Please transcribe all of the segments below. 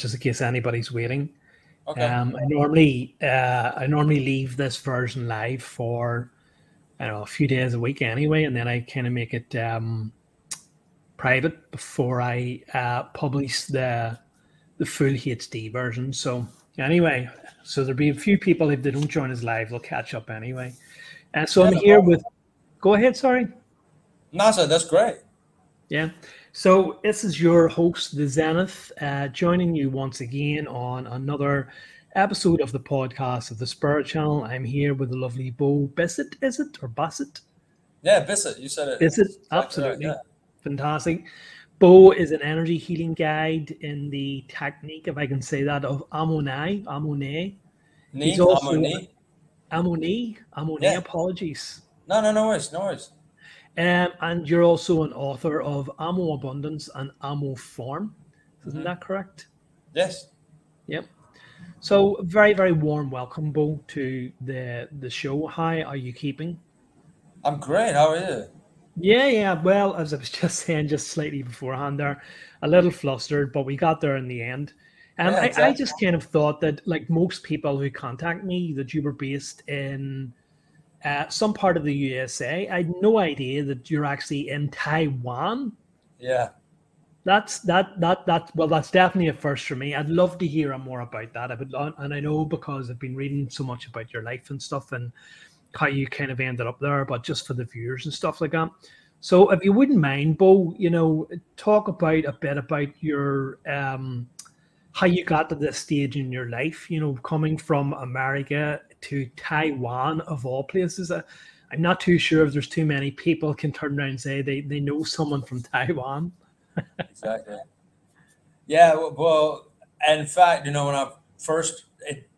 just in case anybody's waiting. Okay. Um, I normally uh, I normally leave this version live for I don't know a few days a week anyway, and then I kind of make it um, private before I uh, publish the the full HD version. So anyway, so there'll be a few people if they don't join us live, they'll catch up anyway. And so I'm here with. Go ahead. Sorry. NASA, that's great. Yeah. So this is your host, the Zenith, uh, joining you once again on another episode of the podcast of the Spirit Channel. I'm here with the lovely Bo Bissett, is it or Bassett? Yeah, Bissett. You said it. Bissett, absolutely right, yeah. fantastic. Bo is an energy healing guide in the technique, if I can say that, of Amo Ni. Amoni. He's also Amo Ni. Amoni. Amo Ni. Yeah. Apologies. No, no, no worries, no worries. Um, and you're also an author of Amo Abundance and Amo Form. Isn't mm-hmm. that correct? Yes. Yep. So very, very warm welcome, Bo, to the the show. How are you keeping? I'm great. How are you? Yeah, yeah. Well, as I was just saying, just slightly beforehand there, a little flustered, but we got there in the end. And yeah, exactly. I, I just kind of thought that, like most people who contact me, that you were based in uh, some part of the USA. I had no idea that you're actually in Taiwan. Yeah. That's that that that well that's definitely a first for me. I'd love to hear more about that. I would and I know because I've been reading so much about your life and stuff and how you kind of ended up there, but just for the viewers and stuff like that. So if you wouldn't mind, Bo, you know, talk about a bit about your um how you got to this stage in your life, you know, coming from America to Taiwan of all places. Uh, I'm not too sure if there's too many people can turn around and say they, they know someone from Taiwan. exactly. Yeah. Well, in fact, you know, when I first it,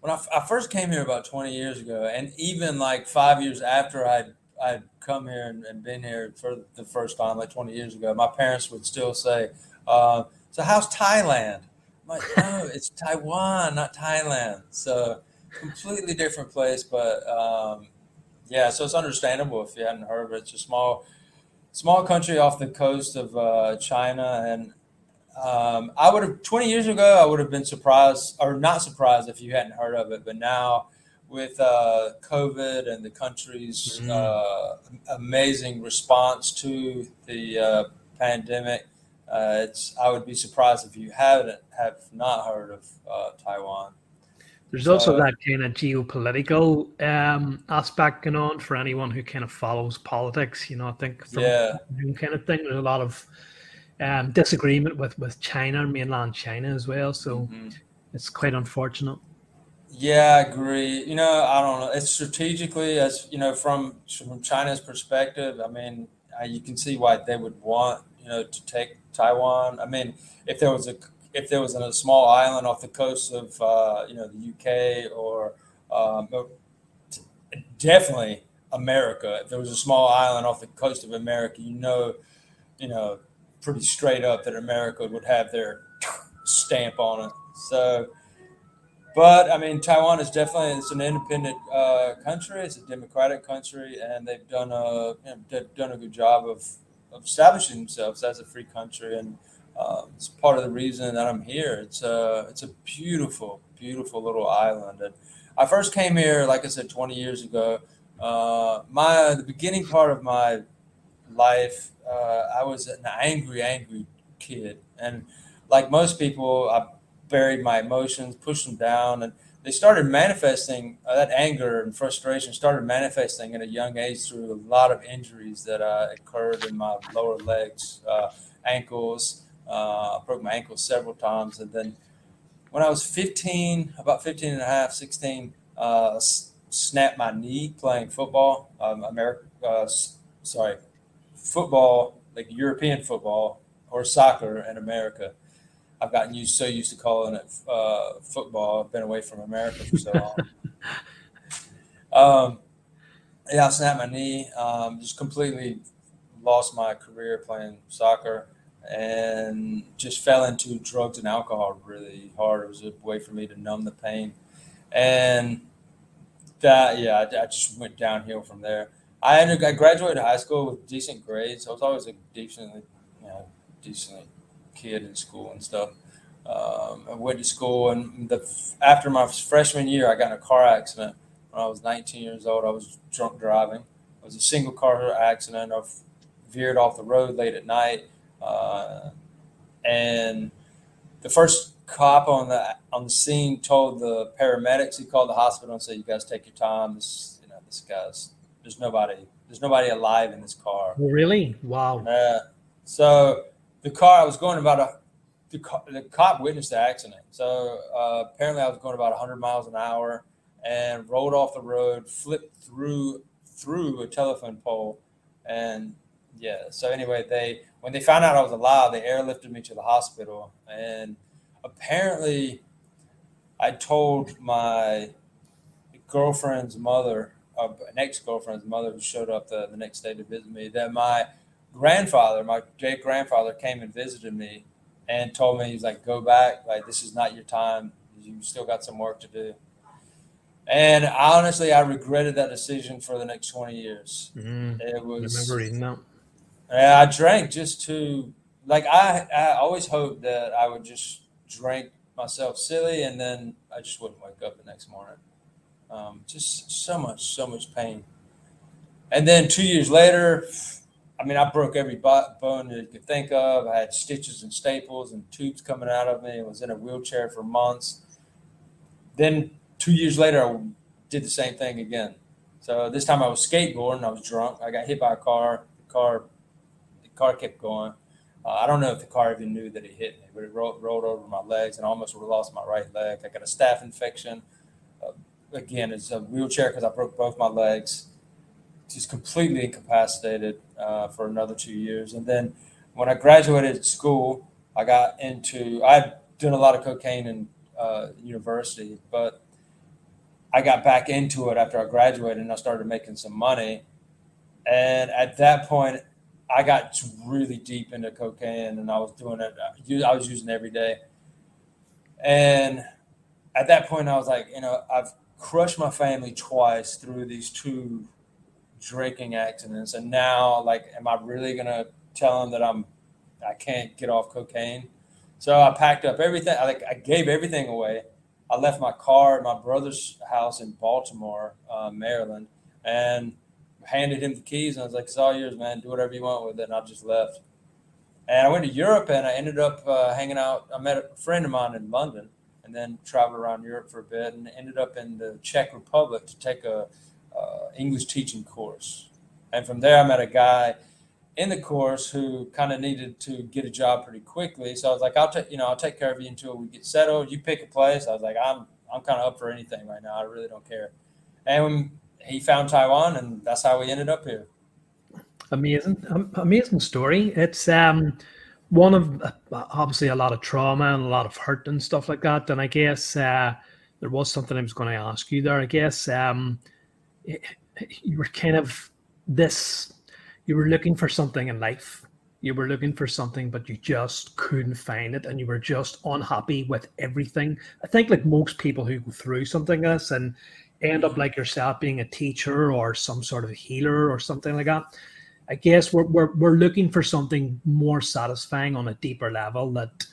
when I, I first came here about 20 years ago, and even like five years after I'd I'd come here and, and been here for the first time, like 20 years ago, my parents would still say, uh, "So how's Thailand?" I'm like, "No, it's Taiwan, not Thailand." So completely different place, but um, yeah, so it's understandable if you hadn't heard of it. It's a small, small country off the coast of uh, China, and um, I would have 20 years ago I would have been surprised or not surprised if you hadn't heard of it, but now with uh, COVID and the country's mm-hmm. uh, amazing response to the uh, pandemic, uh, it's I would be surprised if you haven't have not heard of uh, Taiwan. There's also that kind of geopolitical um, aspect going on for anyone who kind of follows politics. You know, I think from yeah. kind of thing. There's a lot of um, disagreement with with China, mainland China as well. So mm-hmm. it's quite unfortunate. Yeah, I agree. You know, I don't know. It's strategically, as you know, from from China's perspective. I mean, you can see why they would want you know to take Taiwan. I mean, if there was a if there was a small island off the coast of uh, you know the UK or um, definitely America. If there was a small island off the coast of America, you know, you know, pretty straight up that America would have their stamp on it. So, but I mean, Taiwan is definitely it's an independent uh, country. It's a democratic country, and they've done a you know, they've done a good job of, of establishing themselves as a free country and um, it's part of the reason that I'm here. It's a it's a beautiful, beautiful little island. And I first came here, like I said, 20 years ago. Uh, my the beginning part of my life, uh, I was an angry, angry kid, and like most people, I buried my emotions, pushed them down, and they started manifesting uh, that anger and frustration started manifesting at a young age through a lot of injuries that uh, occurred in my lower legs, uh, ankles, uh, I broke my ankle several times. And then when I was 15, about 15 and a half, 16, uh, snapped my knee playing football. Um, America, uh, sorry, football, like European football or soccer in America. I've gotten used so used to calling it uh, football. I've been away from America for so long. um, yeah, I snapped my knee. Um, just completely lost my career playing soccer and just fell into drugs and alcohol really hard. It was a way for me to numb the pain, and that yeah, I, I just went downhill from there. I ended, I graduated high school with decent grades. I was always a decent, you know, decent kid in school and stuff. Um, I went to school, and the after my freshman year, I got in a car accident when I was 19 years old. I was drunk driving. It was a single car accident. I veered off the road late at night, uh, and the first cop on the on the scene told the paramedics. He called the hospital and said, "You guys take your time. This, you know, this guy's there's nobody there's nobody alive in this car." Really? Wow. Yeah. So the car I was going about a the, the cop witnessed the accident. So uh, apparently, I was going about 100 miles an hour and rolled off the road, flipped through through a telephone pole, and yeah. So anyway, they when they found out I was alive, they airlifted me to the hospital, and apparently, I told my girlfriend's mother, uh, an ex girlfriend's mother, who showed up the, the next day to visit me, that my grandfather, my great grandfather, came and visited me and told me he's like, go back, like this is not your time. You still got some work to do. And honestly, I regretted that decision for the next twenty years. Mm-hmm. It was. I remember reading that. Yeah, I drank just to like I I always hoped that I would just drink myself silly and then I just wouldn't wake up the next morning. Um, just so much, so much pain. And then two years later, I mean, I broke every bone that you could think of. I had stitches and staples and tubes coming out of me. I was in a wheelchair for months. Then two years later, I did the same thing again. So this time I was skateboarding. I was drunk. I got hit by a car. The car, car kept going. Uh, I don't know if the car even knew that it hit me, but it rolled, rolled over my legs and almost lost my right leg. I got a staph infection. Uh, again, it's a wheelchair because I broke both my legs just completely incapacitated uh, for another two years. And then when I graduated school, I got into, I'd done a lot of cocaine in uh, university, but I got back into it after I graduated and I started making some money. And at that point, I got really deep into cocaine and I was doing it, I was using every day. And at that point, I was like, you know, I've crushed my family twice through these two drinking accidents, and now like, am I really gonna tell them that I'm I can't get off cocaine? So I packed up everything. I like I gave everything away. I left my car at my brother's house in Baltimore, uh, Maryland, and handed him the keys. And I was like, "It's all yours, man. Do whatever you want with it." And I just left. And I went to Europe, and I ended up uh, hanging out. I met a friend of mine in London, and then traveled around Europe for a bit, and ended up in the Czech Republic to take a uh, English teaching course. And from there, I met a guy in the course who kind of needed to get a job pretty quickly. So I was like, I'll take, you know, I'll take care of you until we get settled. You pick a place. I was like, I'm, I'm kind of up for anything right now. I really don't care. And he found Taiwan, and that's how we ended up here. Amazing, amazing story. It's um, one of obviously a lot of trauma and a lot of hurt and stuff like that. And I guess uh, there was something I was going to ask you there. I guess um, you were kind of this you were looking for something in life you were looking for something but you just couldn't find it and you were just unhappy with everything i think like most people who go through something like this and end up like yourself being a teacher or some sort of healer or something like that i guess we're, we're, we're looking for something more satisfying on a deeper level that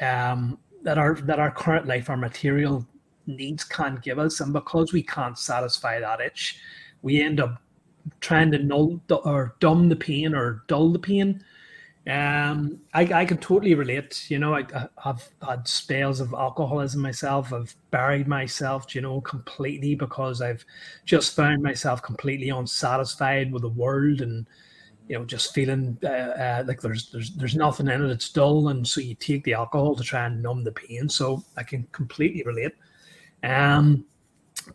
um that our that our current life our material needs can't give us. And because we can't satisfy that itch, we end up trying to null or dumb the pain or dull the pain. Um, I, I can totally relate. You know, I, have had spells of alcoholism myself. I've buried myself, you know, completely because I've just found myself completely unsatisfied with the world and, you know, just feeling uh, uh, like there's there's there's nothing in it. It's dull, and so you take the alcohol to try and numb the pain. So I can completely relate. Um,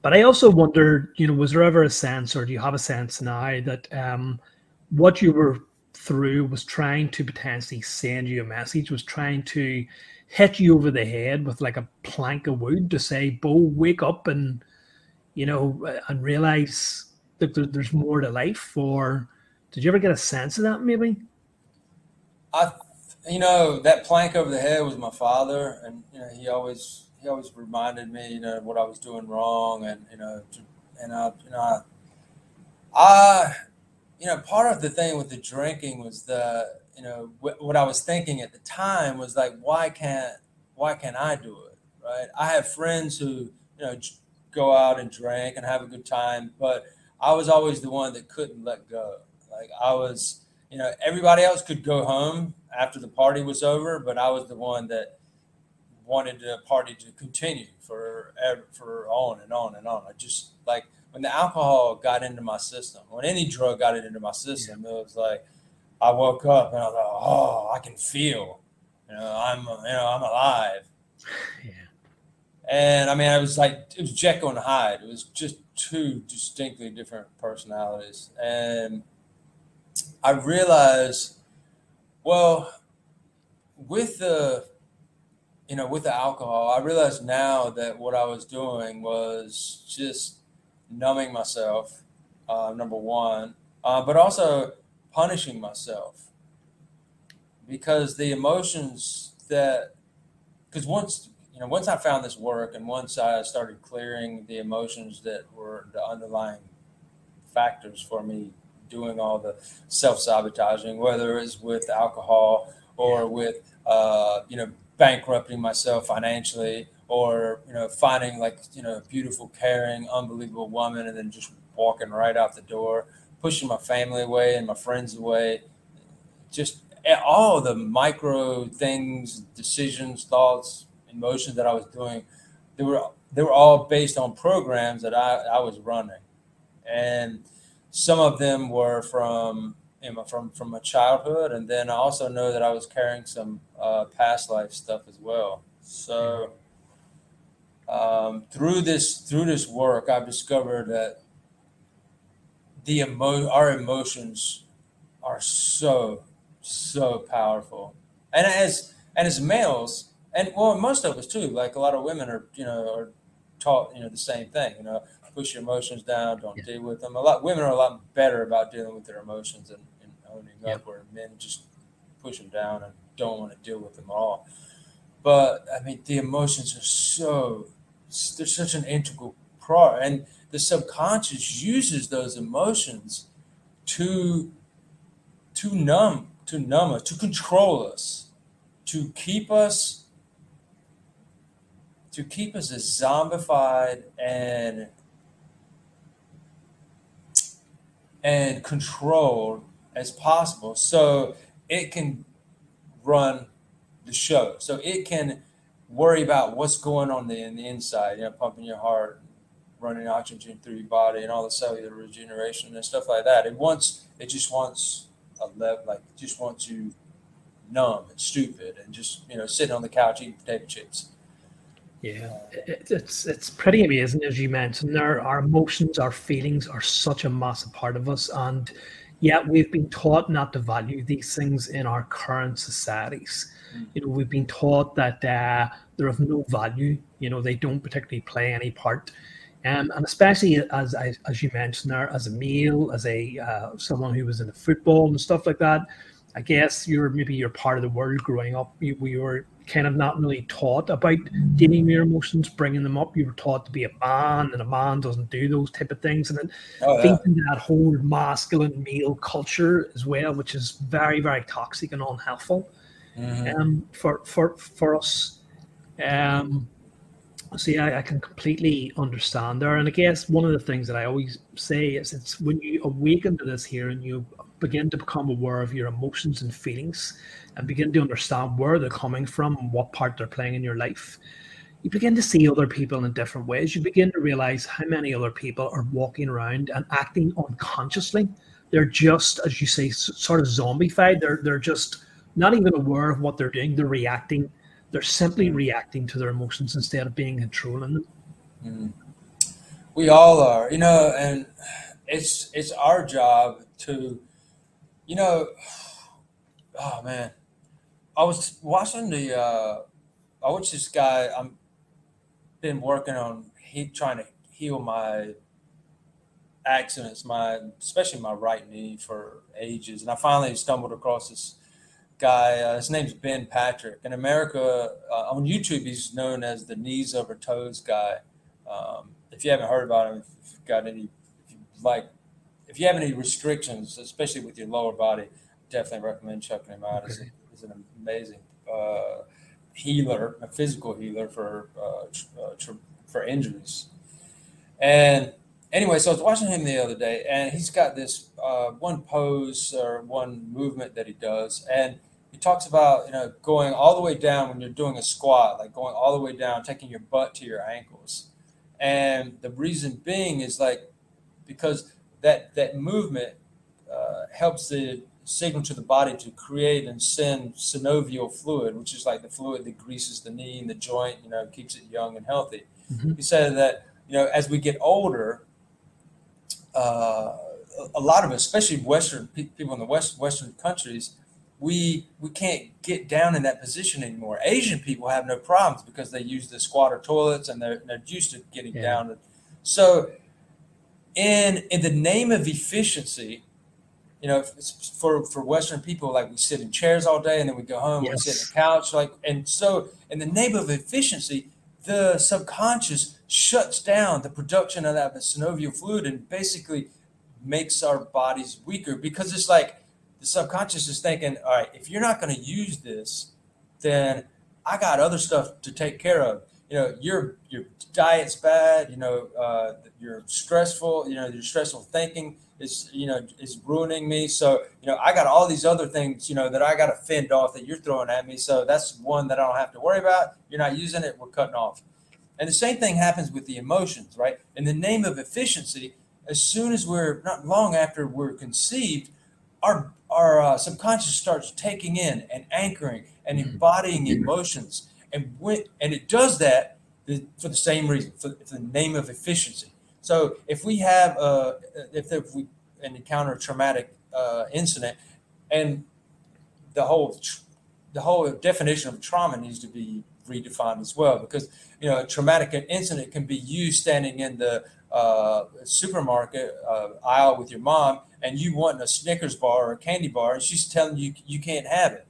but I also wondered, you know, was there ever a sense, or do you have a sense now that um, what you were through was trying to potentially send you a message, was trying to hit you over the head with like a plank of wood to say, "Bo, wake up and you know, and realize that there's more to life." Or did you ever get a sense of that? Maybe. I, you know, that plank over the head was my father, and you know, he always he always reminded me, you know, what I was doing wrong, and you know, and I, you know, I, I, you know, part of the thing with the drinking was the, you know, what, what I was thinking at the time was like, why can't, why can't I do it? Right? I have friends who you know go out and drink and have a good time, but I was always the one that couldn't let go. Like I was, you know, everybody else could go home after the party was over, but I was the one that wanted the party to continue for for on and on and on. I just like when the alcohol got into my system, when any drug got it into my system, yeah. it was like I woke up and I was like, oh, I can feel, you know, I'm you know I'm alive. Yeah. And I mean, I was like, it was Jekyll and Hyde. It was just two distinctly different personalities, and I realized, well, with the you know, with the alcohol, I realized now that what I was doing was just numbing myself, uh, number one, uh, but also punishing myself. Because the emotions that, because once, you know, once I found this work and once I started clearing the emotions that were the underlying factors for me doing all the self sabotaging, whether it's with alcohol or with, uh, you know, bankrupting myself financially or you know finding like you know beautiful caring unbelievable woman and then just walking right out the door pushing my family away and my friends away. Just all the micro things decisions thoughts emotions that i was doing they were they were all based on programs that i, I was running. And some of them were from from from my childhood, and then I also know that I was carrying some uh, past life stuff as well. So um, through this through this work, I've discovered that the emo- our emotions are so so powerful, and as and as males, and well, most of us too. Like a lot of women are, you know, are taught, you know, the same thing. You know, push your emotions down, don't yeah. deal with them. A lot women are a lot better about dealing with their emotions and, and owning yeah. up, where men just push them down and don't want to deal with them at all. But I mean, the emotions are so they're such an integral part, and the subconscious uses those emotions to to numb to numb us, to control us, to keep us to keep us as zombified and and controlled as possible so it can run the show. So it can worry about what's going on the, in the inside, you know, pumping your heart, running oxygen through your body and all the cellular regeneration and stuff like that. It wants it just wants a level like just wants you numb and stupid and just, you know, sitting on the couch eating potato chips. Yeah, it's it's pretty amazing as you mentioned. There, our emotions, our feelings are such a massive part of us, and yet we've been taught not to value these things in our current societies. Mm. You know, we've been taught that uh, they're of no value. You know, they don't particularly play any part. Um, and especially as as you mentioned there, as a male, as a uh, someone who was in the football and stuff like that, I guess you're maybe you're part of the world growing up. You, we were kind of not really taught about dealing with your emotions, bringing them up. You were taught to be a man, and a man doesn't do those type of things. And then oh, yeah. that whole masculine male culture as well, which is very, very toxic and unhelpful mm-hmm. um, for for for us. Um, so yeah, I, I can completely understand there. And I guess one of the things that I always say is it's when you awaken to this here and you begin to become aware of your emotions and feelings and begin to understand where they're coming from and what part they're playing in your life, you begin to see other people in different ways. You begin to realize how many other people are walking around and acting unconsciously. They're just, as you say, sort of zombified. They're they're just not even aware of what they're doing. They're reacting. They're simply reacting to their emotions instead of being controlling them. Mm. We all are, you know, and it's it's our job to you know, oh man, I was watching the. Uh, I watched this guy. I'm been working on he trying to heal my accidents, my especially my right knee for ages, and I finally stumbled across this guy. Uh, his name's Ben Patrick. In America, uh, on YouTube, he's known as the knees over toes guy. Um, if you haven't heard about him, if you've got any, if you like if you have any restrictions, especially with your lower body, definitely recommend checking him out. Okay. He's, he's an amazing. Uh, healer, a physical healer for uh, uh, tr- for injuries. And anyway, so I was watching him the other day, and he's got this uh, one pose or one movement that he does, and he talks about you know going all the way down when you're doing a squat, like going all the way down, taking your butt to your ankles, and the reason being is like because that that movement uh, helps the signal to the body to create and send synovial fluid, which is like the fluid that greases the knee and the joint, you know, keeps it young and healthy. Mm-hmm. He said that, you know, as we get older, uh, a lot of us, especially Western people in the West, Western countries, we we can't get down in that position anymore. Asian people have no problems because they use the squatter toilets and they're, they're used to getting yeah. down. So, in in the name of efficiency, you know, for for Western people, like we sit in chairs all day and then we go home, yes. we sit on the couch, like, and so in the name of efficiency, the subconscious shuts down the production of that synovial fluid and basically makes our bodies weaker because it's like the subconscious is thinking, all right, if you're not going to use this, then I got other stuff to take care of. You know, your your diet's bad. You know, uh, you're stressful. You know, your stressful thinking is you know is ruining me. So you know, I got all these other things you know that I got to fend off that you're throwing at me. So that's one that I don't have to worry about. You're not using it. We're cutting off. And the same thing happens with the emotions, right? In the name of efficiency, as soon as we're not long after we're conceived, our our uh, subconscious starts taking in and anchoring and mm-hmm. embodying emotions, and when, and it does that for the same reason, for, for the name of efficiency. So if we have uh, if, if we encounter a traumatic uh, incident, and the whole the whole definition of trauma needs to be redefined as well, because you know a traumatic incident can be you standing in the uh, supermarket uh, aisle with your mom and you want a Snickers bar or a candy bar, and she's telling you you can't have it.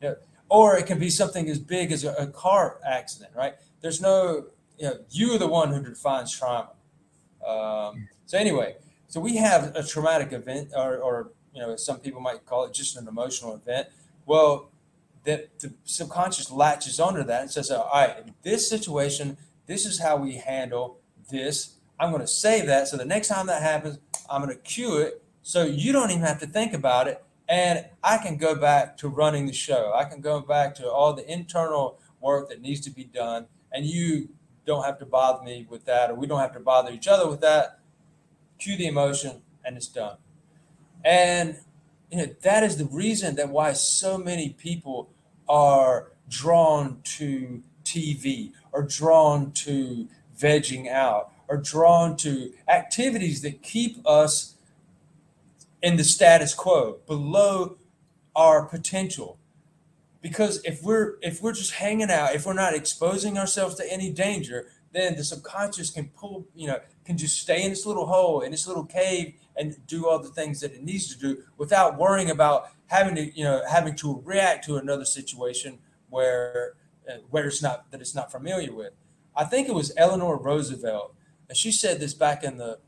You know, or it can be something as big as a, a, car accident, right? There's no, you know, you're the one who defines trauma. Um, so anyway, so we have a traumatic event, or, or you know, some people might call it just an emotional event. Well, that the subconscious latches onto that and says, all right, in this situation, this is how we handle this. I'm going to save that. So the next time that happens, I'm going to cue it so you don't even have to think about it. And I can go back to running the show. I can go back to all the internal work that needs to be done. And you don't have to bother me with that, or we don't have to bother each other with that. Cue the emotion, and it's done. And you know that is the reason that why so many people are drawn to TV, or drawn to vegging out, or drawn to activities that keep us in the status quo, below our potential. Because if we're if we're just hanging out, if we're not exposing ourselves to any danger, then the subconscious can pull, you know, can just stay in this little hole, in this little cave, and do all the things that it needs to do without worrying about having to, you know, having to react to another situation where uh, where it's not that it's not familiar with. I think it was Eleanor Roosevelt, and she said this back in the,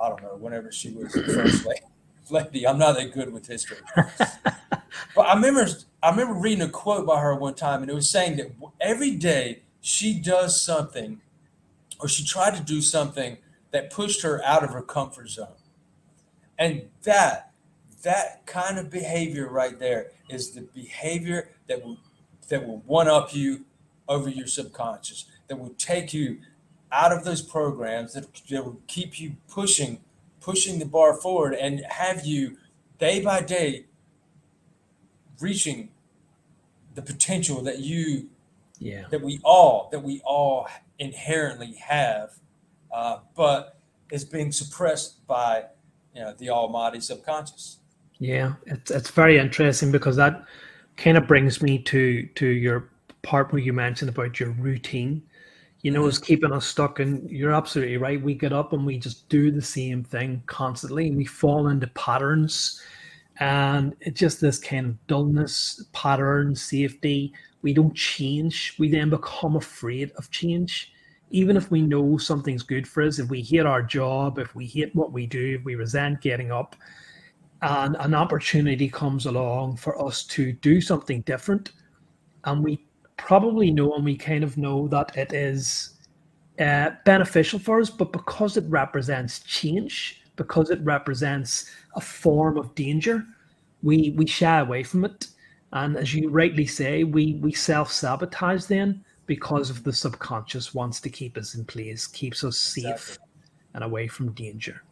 I don't know, whenever she was first lady lady. I'm not that good with history. but I remember I remember reading a quote by her one time, and it was saying that every day she does something, or she tried to do something that pushed her out of her comfort zone, and that that kind of behavior right there is the behavior that will that will one up you over your subconscious, that will take you out of those programs that, that will keep you pushing pushing the bar forward and have you day by day reaching the potential that you yeah. that we all that we all inherently have uh, but is being suppressed by you know the almighty subconscious. Yeah it's, it's very interesting because that kind of brings me to to your part where you mentioned about your routine you know, is keeping us stuck. And you're absolutely right. We get up and we just do the same thing constantly, and we fall into patterns. And it's just this kind of dullness, pattern, safety. We don't change. We then become afraid of change. Even if we know something's good for us, if we hate our job, if we hate what we do, if we resent getting up, and an opportunity comes along for us to do something different, and we probably know and we kind of know that it is uh, beneficial for us, but because it represents change, because it represents a form of danger, we we shy away from it. And as you rightly say, we we self sabotage then because of the subconscious wants to keep us in place, keeps us safe exactly. and away from danger.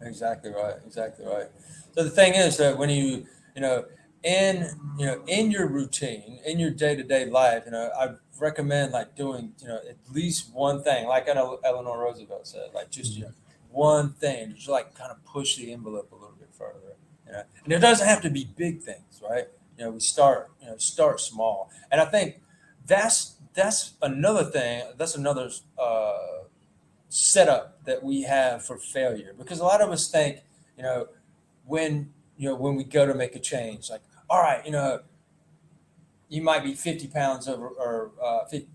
Exactly right. Exactly right. So the thing is that when you you know in you know in your routine in your day-to-day life you know i recommend like doing you know at least one thing like i know eleanor roosevelt said like just you know one thing just like kind of push the envelope a little bit further you know. And it doesn't have to be big things right? You know we start you know start small. And i think that's that's another thing that's another uh, setup that we have for failure. Because a lot of us think you know when you know when we go to make a change like all right, you know, you might be 50 pounds over, or uh, 50,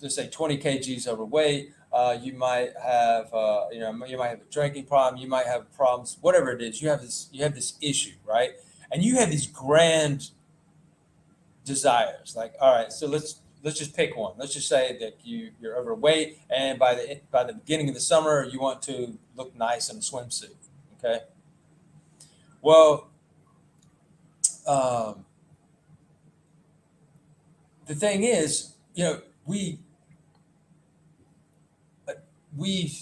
let's say 20 kgs overweight. Uh, you might have, uh, you know, you might have a drinking problem. You might have problems, whatever it is. You have this, you have this issue, right? And you have these grand desires. Like, all right, so let's let's just pick one. Let's just say that you you're overweight, and by the by the beginning of the summer, you want to look nice in a swimsuit. Okay. Well, um, the thing is, you know, we we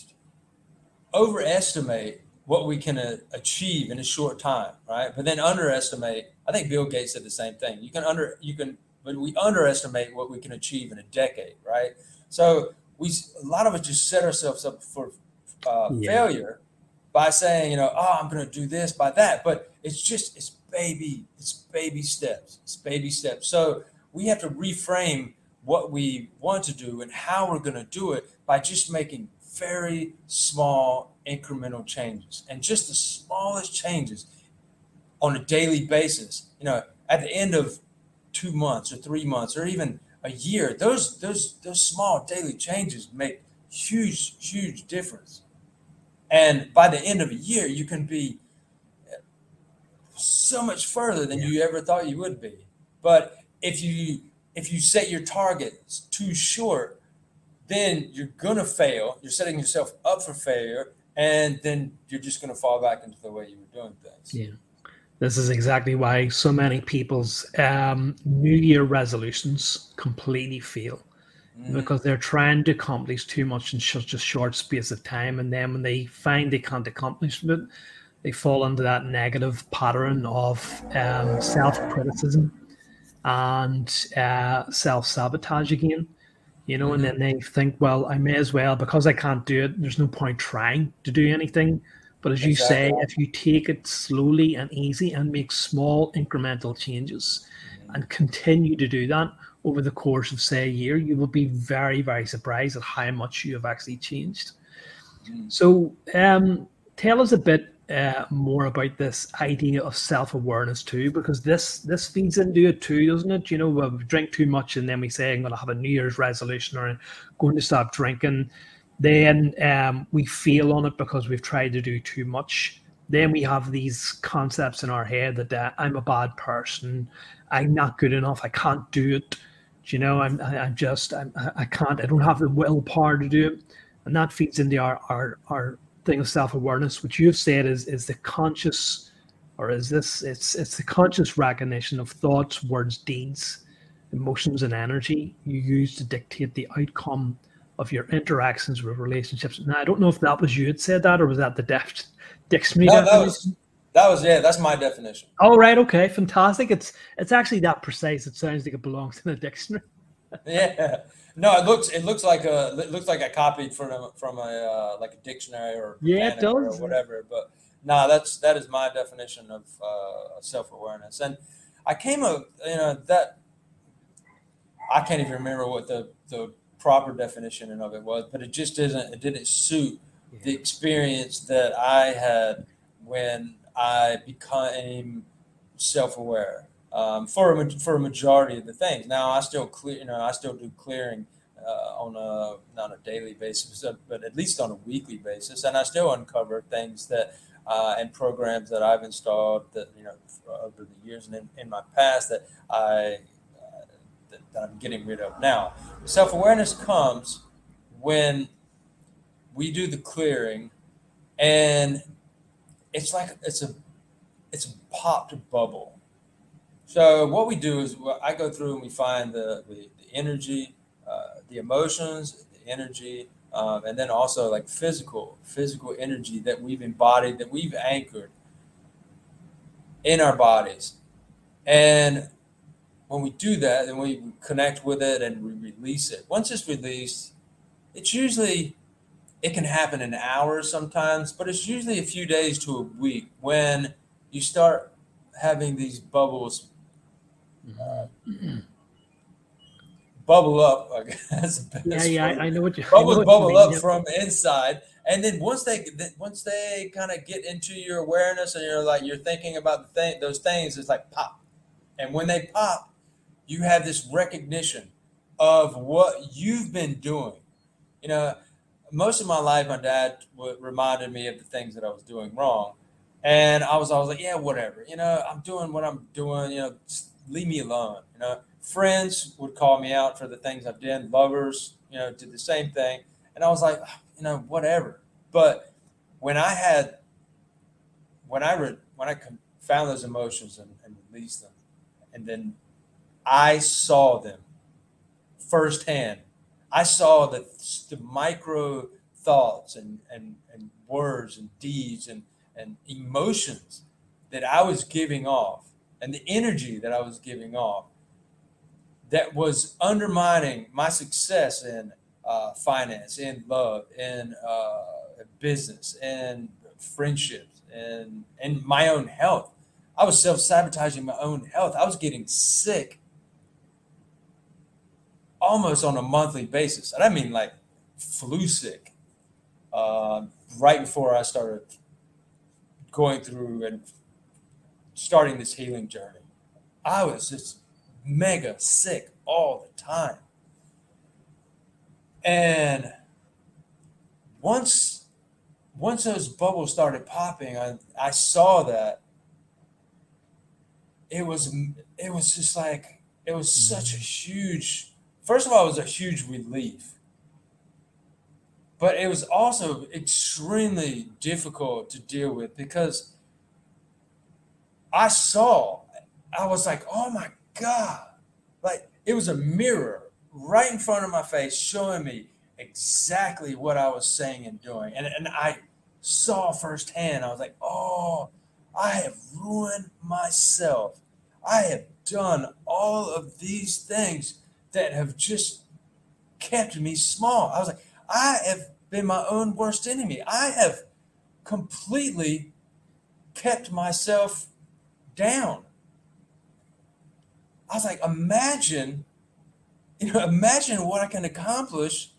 overestimate what we can uh, achieve in a short time, right? But then underestimate. I think Bill Gates said the same thing. You can under you can, but we underestimate what we can achieve in a decade, right? So we a lot of us just set ourselves up for uh, yeah. failure by saying, you know, oh, I'm going to do this by that, but it's just it's baby, it's baby steps. It's baby steps. So we have to reframe what we want to do and how we're going to do it by just making very small incremental changes and just the smallest changes on a daily basis. You know, at the end of two months or three months or even a year, those those those small daily changes make huge huge difference. And by the end of a year, you can be so much further than yeah. you ever thought you would be. But if you if you set your targets too short, then you're gonna fail. You're setting yourself up for failure, and then you're just gonna fall back into the way you were doing things. Yeah. This is exactly why so many people's um, New Year resolutions completely fail mm. because they're trying to accomplish too much in such a short space of time. And then when they find they can't accomplish it, they fall into that negative pattern of um, self criticism and uh, self sabotage again. You know, and then they think, well, I may as well because I can't do it. There's no point trying to do anything. But as you exactly. say, if you take it slowly and easy and make small incremental changes and continue to do that over the course of, say, a year, you will be very, very surprised at how much you have actually changed. Mm. So, um, tell us a bit uh, more about this idea of self-awareness too, because this this feeds into it too, doesn't it? You know, we drink too much and then we say I'm going to have a New Year's resolution or I'm going to stop drinking. Then um, we fail on it because we've tried to do too much. Then we have these concepts in our head that uh, I'm a bad person, I'm not good enough, I can't do it. You know, I'm I'm just I'm, I can't I don't have the willpower to do it, and that feeds into our our our thing of self-awareness, which you've said is is the conscious, or is this? It's it's the conscious recognition of thoughts, words, deeds, emotions, and energy you use to dictate the outcome of your interactions with relationships. Now, I don't know if that was you had said that, or was that the def- dictionary? No, that was that was yeah. That's my definition. Oh right, okay, fantastic. It's it's actually that precise. It sounds like it belongs in a dictionary. yeah. No, it looks it looks like a it looks like I copied from a, from a uh, like a dictionary or yeah, it does. or whatever. But no, nah, that's that is my definition of uh, self awareness. And I came up, you know, that I can't even remember what the the proper definition of it was, but it just isn't. It didn't suit the experience that I had when I became self aware um, for a for a majority of the things. Now I still clear, you know, I still do clearing uh, on a not a daily basis, but at least on a weekly basis, and I still uncover things that uh, and programs that I've installed that you know over the years and in, in my past that I uh, that, that I'm getting rid of now. Self awareness comes when we do the clearing, and it's like it's a it's a popped bubble. So what we do is I go through and we find the the, the energy, uh, the emotions, the energy, um, and then also like physical physical energy that we've embodied that we've anchored in our bodies. And when we do that and we connect with it and we release it. Once it's released it's usually it can happen in hours sometimes but it's usually a few days to a week when you start having these bubbles bubble up. I guess. Yeah, yeah, I, I, know what you. Bubbles what bubble you up mean. from inside, and then once they once they kind of get into your awareness, and you're like you're thinking about the thing, those things, it's like pop, and when they pop, you have this recognition of what you've been doing. You know, most of my life, my dad w- reminded me of the things that I was doing wrong, and I was always like, yeah, whatever. You know, I'm doing what I'm doing. You know, leave me alone. You know friends would call me out for the things I've done. Lovers, you know, did the same thing. And I was like, ah, you know, whatever. But when I had, when I read, when I found those emotions and, and released them, and then I saw them firsthand. I saw the, the micro thoughts and, and, and words and deeds and, and emotions that I was giving off and the energy that I was giving off that was undermining my success in uh, finance, in love, in uh, business, in friendships, and in my own health. I was self sabotaging my own health. I was getting sick almost on a monthly basis, and I mean like flu sick. Uh, right before I started going through and starting this healing journey, I was just mega sick all the time. And once once those bubbles started popping, I, I saw that it was it was just like it was mm-hmm. such a huge first of all it was a huge relief. But it was also extremely difficult to deal with because i saw i was like oh my God. Like it was a mirror right in front of my face showing me exactly what I was saying and doing. And, and I saw firsthand, I was like, oh, I have ruined myself. I have done all of these things that have just kept me small. I was like, I have been my own worst enemy. I have completely kept myself down. I was like, imagine, you know, imagine what I can accomplish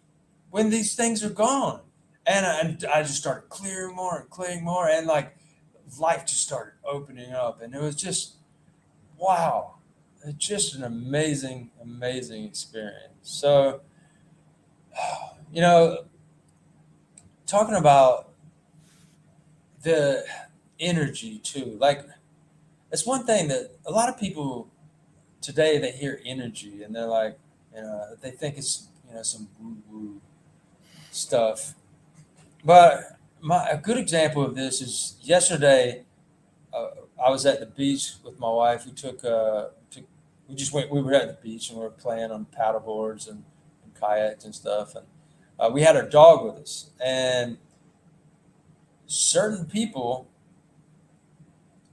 when these things are gone. And I, and I just started clearing more and clearing more, and like life just started opening up, and it was just, wow, it's just an amazing, amazing experience. So, you know, talking about the energy too, like it's one thing that a lot of people today they hear energy and they're like, you know, they think it's you know some woo woo stuff. But my a good example of this is yesterday. Uh, I was at the beach with my wife. We took, uh, took we just went. We were at the beach and we were playing on paddle boards and, and kayaks and stuff. And uh, we had our dog with us. And certain people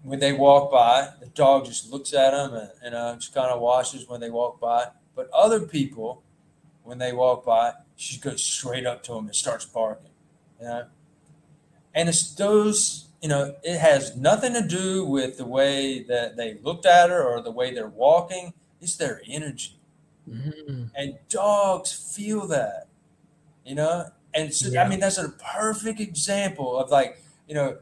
when they walk by, the dog just looks at them and, and uh, just kind of watches when they walk by. But other people, when they walk by, she goes straight up to them and starts barking. You know? And it's those, you know, it has nothing to do with the way that they looked at her or the way they're walking. It's their energy. Mm-hmm. And dogs feel that, you know? And so, yeah. I mean, that's a perfect example of like, you know,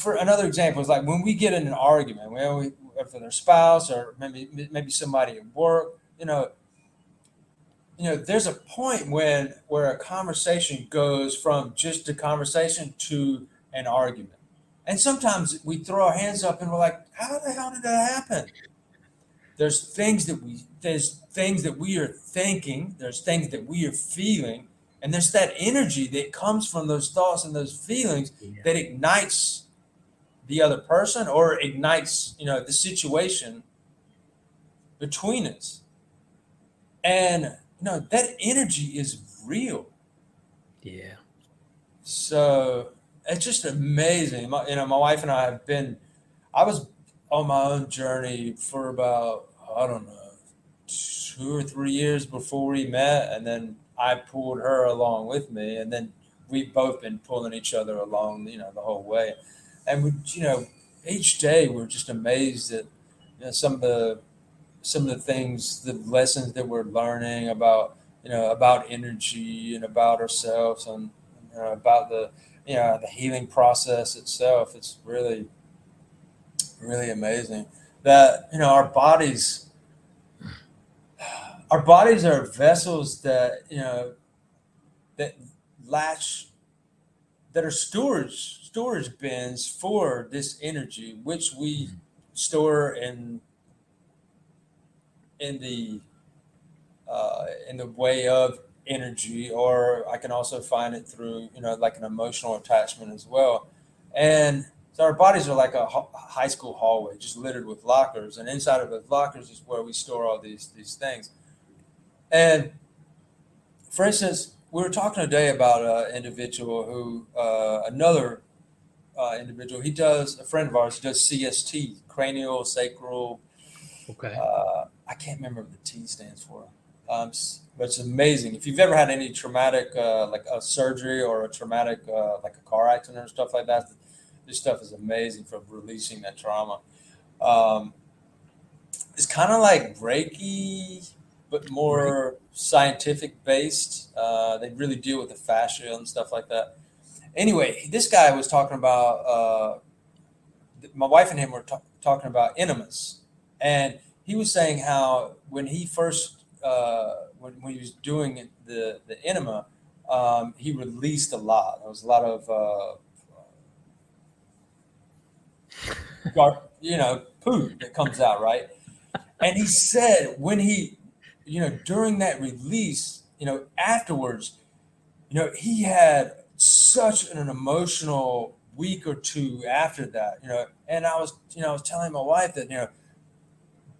for another example is like when we get in an argument, when we for their spouse or maybe maybe somebody at work, you know, you know, there's a point when where a conversation goes from just a conversation to an argument. And sometimes we throw our hands up and we're like, how the hell did that happen? there's things that we there's things that we are thinking there's things that we are feeling and there's that energy that comes from those thoughts and those feelings Yeah. that ignites the other person or ignites you know the situation between us and you know that energy is real Yeah. so it's just amazing. My, you know, my wife and I have been. I was on my own journey for about I don't know two or three years before we met, and then I pulled her along with me, and then we've both been pulling each other along, you know, the whole way. And we, you know, each day we're just amazed at you know, some of the some of the things, the lessons that we're learning about, you know, about energy and about ourselves and you know, about the you know the healing process itself. It's really really amazing that you know our bodies our bodies are vessels that you know that latch that are storage storage bins for this energy which we store in in the uh, in the way of energy or i can also find it through you know like an emotional attachment as well. And so our bodies are like a high school hallway just littered with lockers. And inside of those lockers is where we store all these these things and for instance we were talking today about an individual who uh, another uh, individual he does a friend of ours does cst cranial sacral Okay. uh, I can't remember what the T stands for. Um, but it's amazing. If you've ever had any traumatic, uh, like a surgery or a traumatic, uh, like a car accident or stuff like that, this stuff is amazing for releasing that trauma. Um, it's kind of like Reiki, but more scientific based. Uh, they really deal with the fascia and stuff like that. Anyway, this guy was talking about, uh, my wife and him were ta- talking about enemas and he was saying how when he first uh, when, when he was doing the the enema, um, he released a lot. There was a lot of uh, gar- you know poo that comes out, right? And he said when he you know during that release, you know afterwards, you know he had such an emotional week or two after that, you know. And I was you know I was telling my wife that you know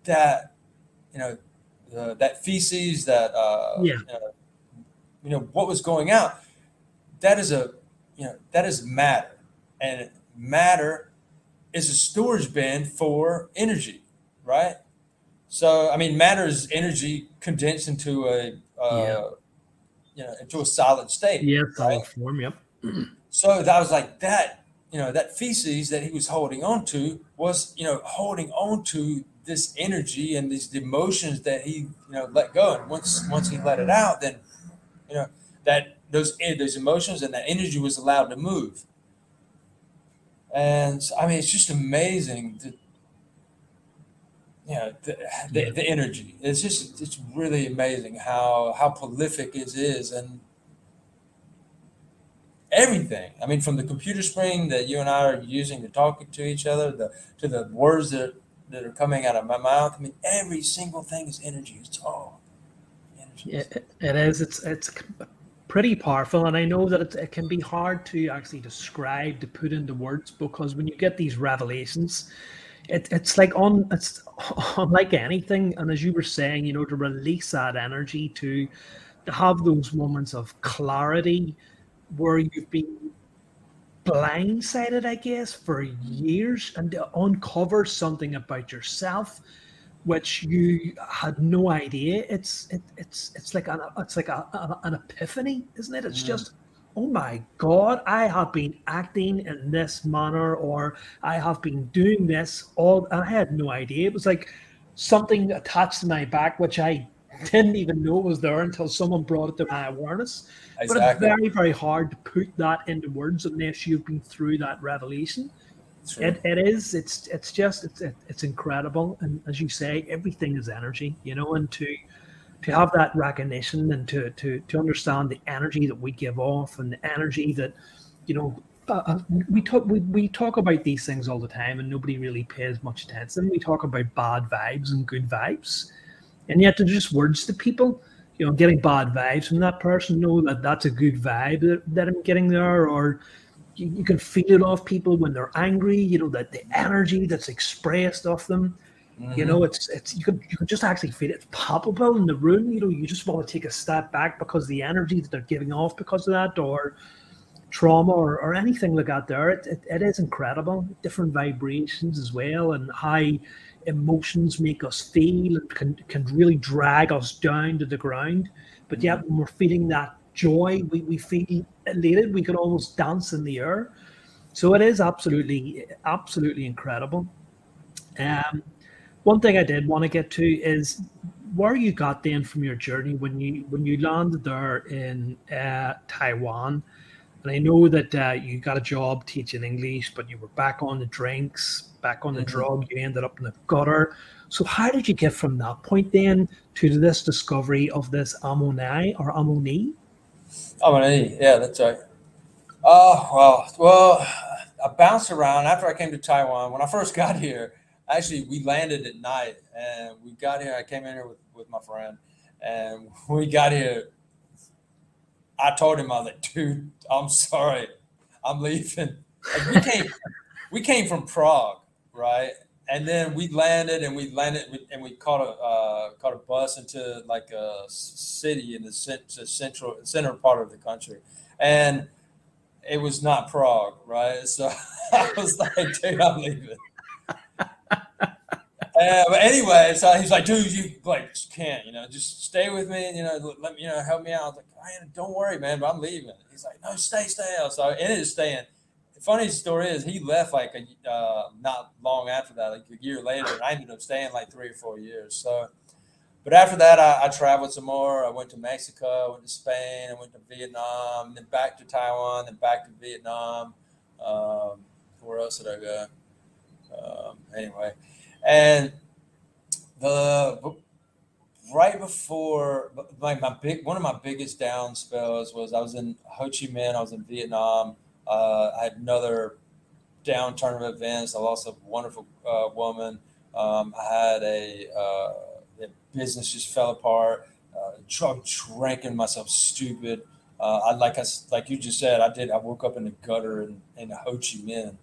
that you know uh, that feces that uh, Yeah. you, know, you know what was going out that is a you know that is matter and matter is a storage bin for energy right so i mean matter is energy condensed into a uh, Yeah. you know into a solid state Yeah. Solid right? form. Yep. so that was like that, you know, that feces that he was holding on to was, you know, holding on to this energy and these emotions that he, you know, let go. And once once he let it out, then, you know, that those eh, those emotions and that energy was allowed to move. And I mean, it's just amazing that, you know, the, the, the energy. It's just it's really amazing how how prolific it is and everything. I mean, from the computer screen that you and I are using to talk to each other, the to the words that that are coming out of my mouth. I mean, every single thing is energy. It's all energy. Yeah, it, it is. It's it's pretty powerful, and I know that it, it can be hard to actually describe to put into words because when you get these revelations, it, it's like on it's unlike anything. And as you were saying, you know, to release that energy to to have those moments of clarity where you've been blindsided, I guess, for years, and to uncover something about yourself which you had no idea. It's it, it's it's like an it's like a, a- an epiphany, isn't it? It's Mm. just oh my god, I have been acting in this manner, or I have been doing this all, and I had no idea. It was like something attached to my back, which I didn't even know was there until someone brought it to my awareness. Exactly. But it's very, very hard to put that into words unless you've been through that revelation. True. It, it is. It's it's just it's it, it's incredible, and as you say, everything is energy, you know. And to to have that recognition and to to to understand the energy that we give off and the energy that you know uh, we talk we, we talk about these things all the time, and nobody really pays much attention. We talk about bad vibes and good vibes, and yet they're just words to people. You know, getting bad vibes from that person, know that that's a good vibe that, that I'm getting there, or you, you can feel it off people when they're angry. You know that the energy that's expressed off them. Mm-hmm. You know, it's it's you can you can just actually feel it. It's palpable in the room. You know, you just want to take a step back because the energy that they're giving off because of that, or trauma or, or anything like that there it, it, it is incredible different vibrations as well and how emotions make us feel and can, can really drag us down to the ground but yet when we're feeling that joy we, we feel elated we can almost dance in the air so it is absolutely absolutely incredible um, one thing i did want to get to is where you got then from your journey when you when you landed there in uh, taiwan and I know that uh, you got a job teaching English, but you were back on the drinks, back on the mm-hmm. drug. You ended up in the gutter. So how did you get from that point then to this discovery of this Amo Ni or Amo Ni? Amoni, yeah, that's right. Oh well, well, I bounced around after I came to Taiwan. When I first got here, actually we landed at night, and we got here. I came in here with, with my friend, and we got here I told him, I was like, dude, I'm sorry, I'm leaving. Like we came, we came from Prague, right? And then we landed, and we landed, and we caught a uh, caught a bus into like a city in the central center part of the country, and it was not Prague, right? So I was like, dude, I'm leaving. Uh, but anyway, so he's like, dude, you like can't, you know, just stay with me and you know, let me, you know, help me out. I was like, man, don't worry, man, but I'm leaving. He's like, no, stay, stay. So I ended up staying. The funny story is he left like a, uh, not long after that, like a year later, and I ended up staying like three or four years. So, but after that, I, I traveled some more. I went to Mexico, I went to Spain, I went to Vietnam, then back to Taiwan, then back to Vietnam. Um, where else did I go? Um, anyway, and the right before my big one of my biggest down spells was I was in Ho Chi Minh, I was in Vietnam. Uh, I had another downturn of events. I lost a wonderful uh, woman. Um, I had a, uh, business just fell apart. Uh, drug drinking myself stupid. Uh, I like I like you just said. I did. I woke up in the gutter in, in Ho Chi Minh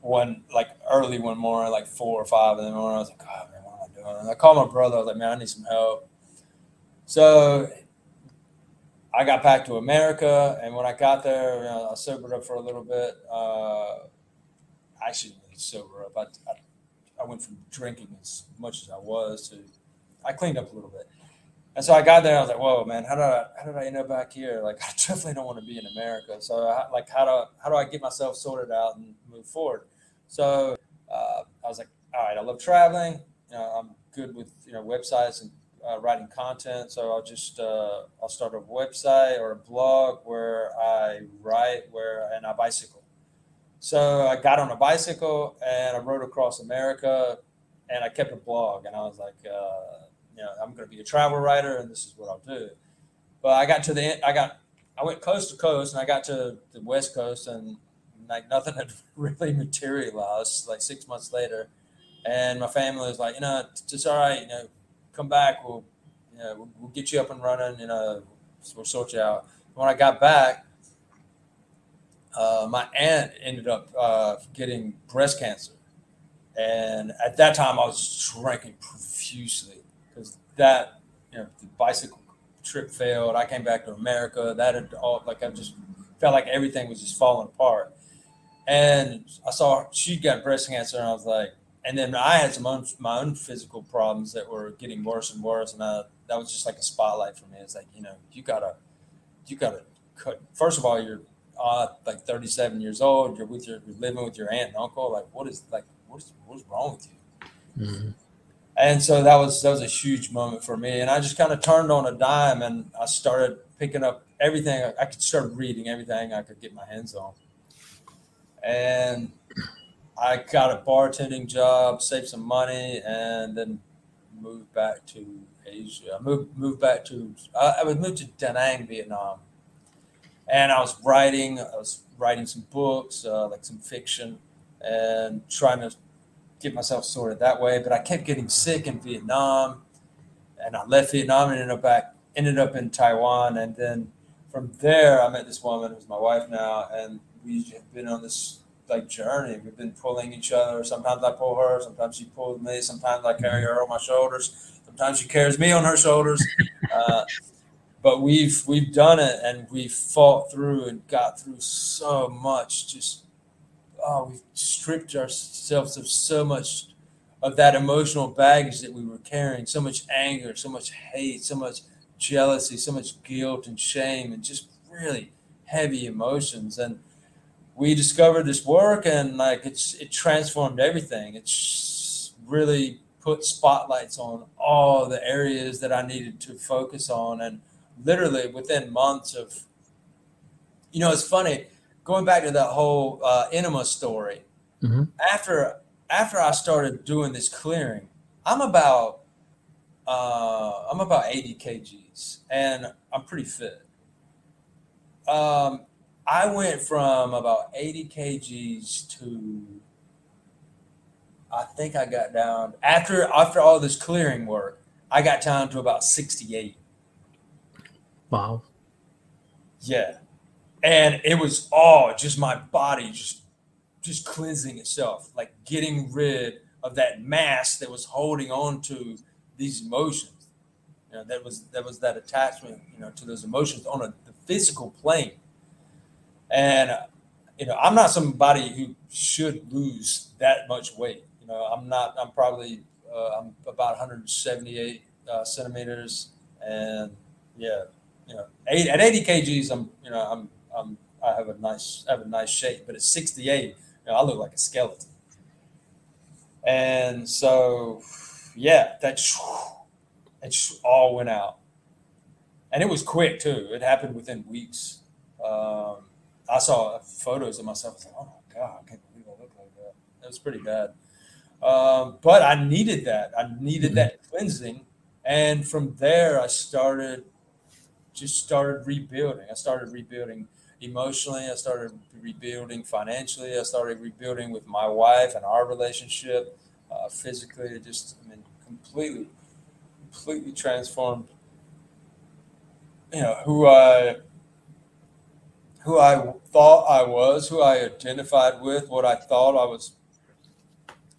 one like early one morning, like four or five in the morning. I was like, God, man, what am I doing? And I called my brother. I was like, man, I need some help. So I got back to America, and when I got there, you know, I sobered up for a little bit. Uh, actually, really sober up. I, I, I went from drinking as much as I was to I cleaned up a little bit. And so I got there. I was like, "Whoa, man! How did I how did I end up back here? Like, I definitely don't want to be in America. So, I, like, how do how do I get myself sorted out and move forward?" So uh, I was like, "All right, I love traveling. You know, I'm good with you know websites and uh, writing content. So I'll just uh, I'll start a website or a blog where I write where and I bicycle. So I got on a bicycle and I rode across America, and I kept a blog. And I was like." You know, I'm going to be a travel writer and this is what I'll do. But I got to the end, I got, I went coast to coast and I got to the West Coast and like nothing had really materialized like six months later. And my family was like, you know, it's all right, you know, come back. We'll, you know, we'll, we'll get you up and running, you know, we'll sort you out. When I got back, uh, my aunt ended up uh, getting breast cancer. And at that time, I was drinking profusely that you know the bicycle trip failed. I came back to America. That had all like I just felt like everything was just falling apart. And I saw she got breast cancer, and I was like, and then I had some un, my own physical problems that were getting worse and worse, and I, that was just like a spotlight for me. It's like you know you gotta you gotta cut. First of all, you're uh, like 37 years old. You're with your you're living with your aunt and uncle. Like what is like what's what's wrong with you? Mm-hmm and so that was that was a huge moment for me. And i just kind of turned on a dime and i started picking up everything. I could start reading everything i could get my hands on. And i got a bartending job saved some money and then moved back to asia. I moved moved back to i, I would move to da nang vietnam. And I was writing. I was writing some books, uh, like some fiction, and trying to get myself sorted that way. But I kept getting sick in Vietnam, and I left Vietnam and ended up back, ended up in Taiwan, and then from there I met this woman who's my wife now, and we have been on this like journey. We've been pulling each other. Sometimes I pull her, sometimes she pulls me, sometimes I carry her on my shoulders, sometimes she carries me on her shoulders. Uh, but we've we've done it and we've fought through and got through so much. Just oh, we've stripped ourselves of so much of that emotional baggage that we were carrying, so much anger, so much hate, so much jealousy, so much guilt and shame, and just really heavy emotions. And we discovered this work and like it's it transformed everything. It's really put spotlights on all the areas that i needed to focus on. And literally within months of you know it's funny going back to that whole uh, enema story mm-hmm. after after i started doing this clearing i'm about uh, i'm about 80 kgs and i'm pretty fit um, I went from about 80 kgs to I think I got down after after all this clearing work, I got down to about 68. Wow. Yeah. And it was all just my body just just cleansing itself, like getting rid of that mass that was holding on to these emotions. You know, that was that was that attachment, you know, to those emotions on a the physical plane. And you know, I'm not somebody who should lose that much weight. You know, I'm not. I'm probably uh, I'm about 178 uh, centimeters, and yeah, you know, eight, at 80 kgs, I'm you know I'm I'm I have a nice I have a nice shape, but at 68, you know, I look like a skeleton. And so, yeah, that it all went out, and it was quick too. It happened within weeks. Um, I saw photos of myself. I was like, oh my god, I can't believe I look like that. It was pretty bad. Um, but I needed that. I needed mm-hmm. that cleansing, and from there I started, just started rebuilding. I started rebuilding emotionally. I started rebuilding financially. I started rebuilding with my wife and our relationship. Uh, physically, it just I mean completely, completely transformed. You know who I who I thought I was, who I identified with, what I thought I was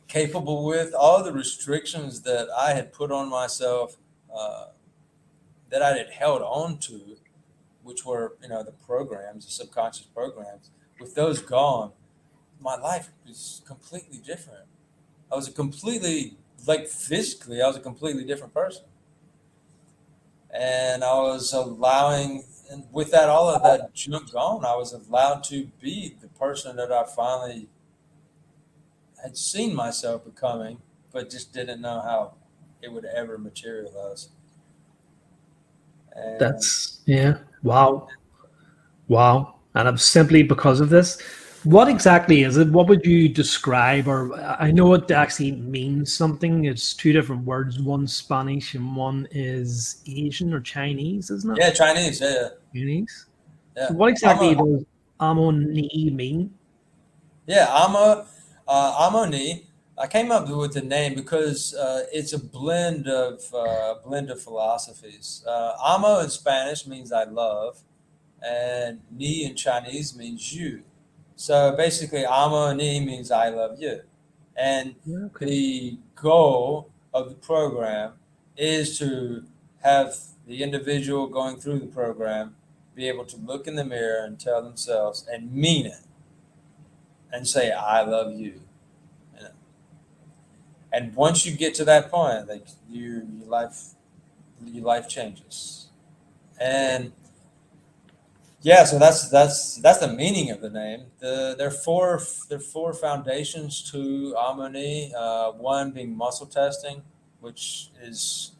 capable with, all the restrictions that I had put on myself, uh, that I had held on to, which were, you know, the programs, the subconscious programs, with those gone, my life was completely different. I was a completely, like physically, I was a completely different person. And I was allowing and with that, all of that junk gone, I was allowed to be the person that I finally had seen myself becoming, but just didn't know how it would ever materialize. And That's yeah. Wow. Wow. And I'm simply because of this. What exactly is it? What would you describe? Or I know it actually means something. It's two different words. One Spanish and one is Asian or Chinese, isn't it? Yeah, Chinese. Yeah. Chinese. Yeah. So what exactly does Amo, does Amo Ni mean? Yeah, Amo, uh, Amo Ni. I came up with the name because uh, it's a blend of uh, blend of philosophies. Uh, amo in Spanish means I love, and ni in Chinese means you. So basically, amo ni means I love you. And okay. the goal of the program is to have the individual going through the program be able to look in the mirror and tell themselves and mean it and say, I love you. And once you get to that point, like you, your life, your life changes. And yeah, so that's that's that's the meaning of the name. The there are four there are four foundations to Amo Ni. Uh, one being muscle testing, which is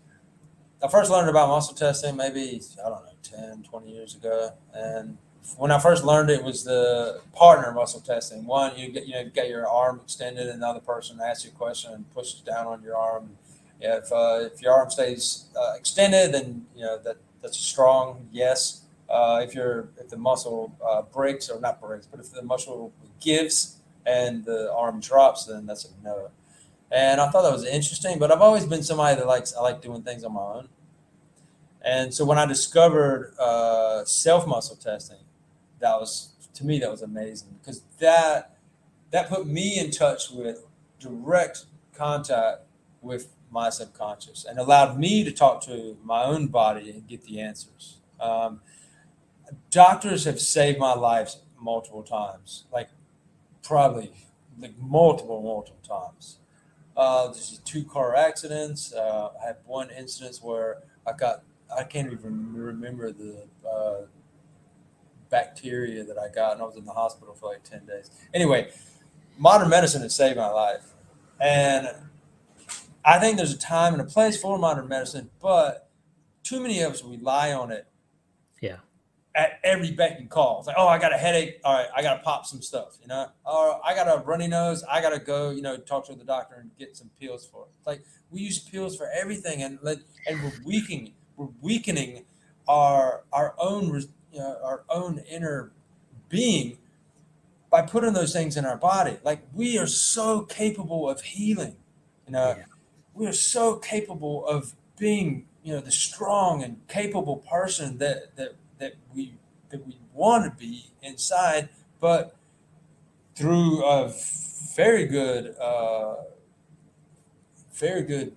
I first learned about muscle testing maybe I don't know 10, 20 years ago, and when I first learned it, was the partner muscle testing. One, you get you know get your arm extended, and the other person asks you a question and pushes down on your arm. If uh, if your arm stays uh, extended, then you know that that's a strong yes uh, if you're if the muscle uh, breaks or not breaks, but if the muscle gives and the arm drops, then that's a no. And I thought that was interesting, but I've always been somebody that likes I like doing things on my own. And so when I discovered uh, self muscle testing, that was to me that was amazing because that that put me in touch with direct contact with my subconscious and allowed me to talk to my own body and get the answers. Um, doctors have saved my life multiple times, like probably like multiple, multiple times. Uh, there's two car accidents. Uh, I had one instance where I got, I can't even remember the uh, bacteria that I got, and I was in the hospital for like 10 days. Anyway, modern medicine has saved my life. And I think there's a time and a place for modern medicine, but too many of us rely on it. Yeah. At every beck and call. It's like, oh, I got a headache. All right, I got to pop some stuff, you know? Or I got a runny nose. I got to go, you know, talk to the doctor and get some pills for it. It's like we use pills for everything, and let and we're weakening, we're weakening our our own, you know, our own inner being by putting those things in our body. Like we are so capable of healing, you know. Yeah we are so capable of being you know the strong and capable person that that that we that we want to be inside but through a very good uh, very good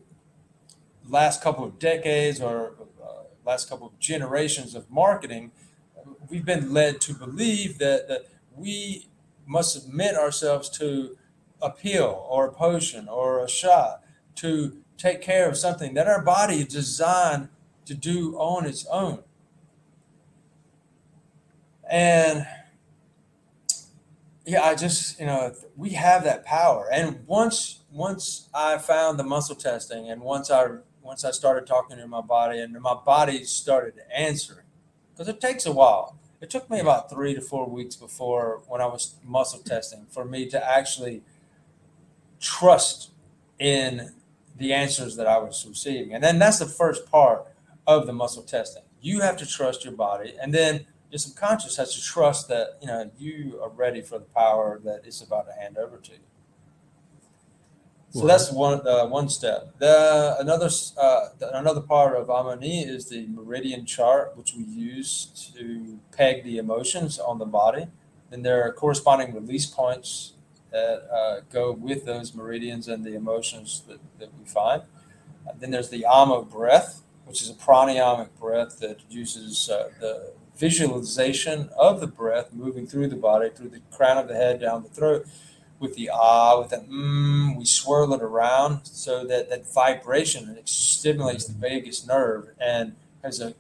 last couple of decades or uh, last couple of generations of marketing we've been led to believe that that we must submit ourselves to a pill or a potion or a shot to take care of something that our body is designed to do on its own. And yeah, I just, you know, we have that power. And once once I found the muscle testing and once I once I started talking to my body and my body started answering, because it takes a while. It took me about three to four weeks before when I was muscle testing for me to actually trust in the answers that I was receiving. And then that's the first part of the muscle testing. You have to trust your body, and then your subconscious has to trust that you know you are ready for the power that it's about to hand over to you. So wow. that's one uh, one step. The another uh, another part of Amo Ni is the meridian chart, which we use to peg the emotions on the body. Then there are corresponding release points that uh, go with those meridians and the emotions that, that we find. Then there's the Amo breath, which is a pranayamic breath that uses uh, the visualization of the breath moving through the body, through the crown of the head, down the throat. With the ah, with the mm, we swirl it around so that that vibration it stimulates the vagus nerve and has a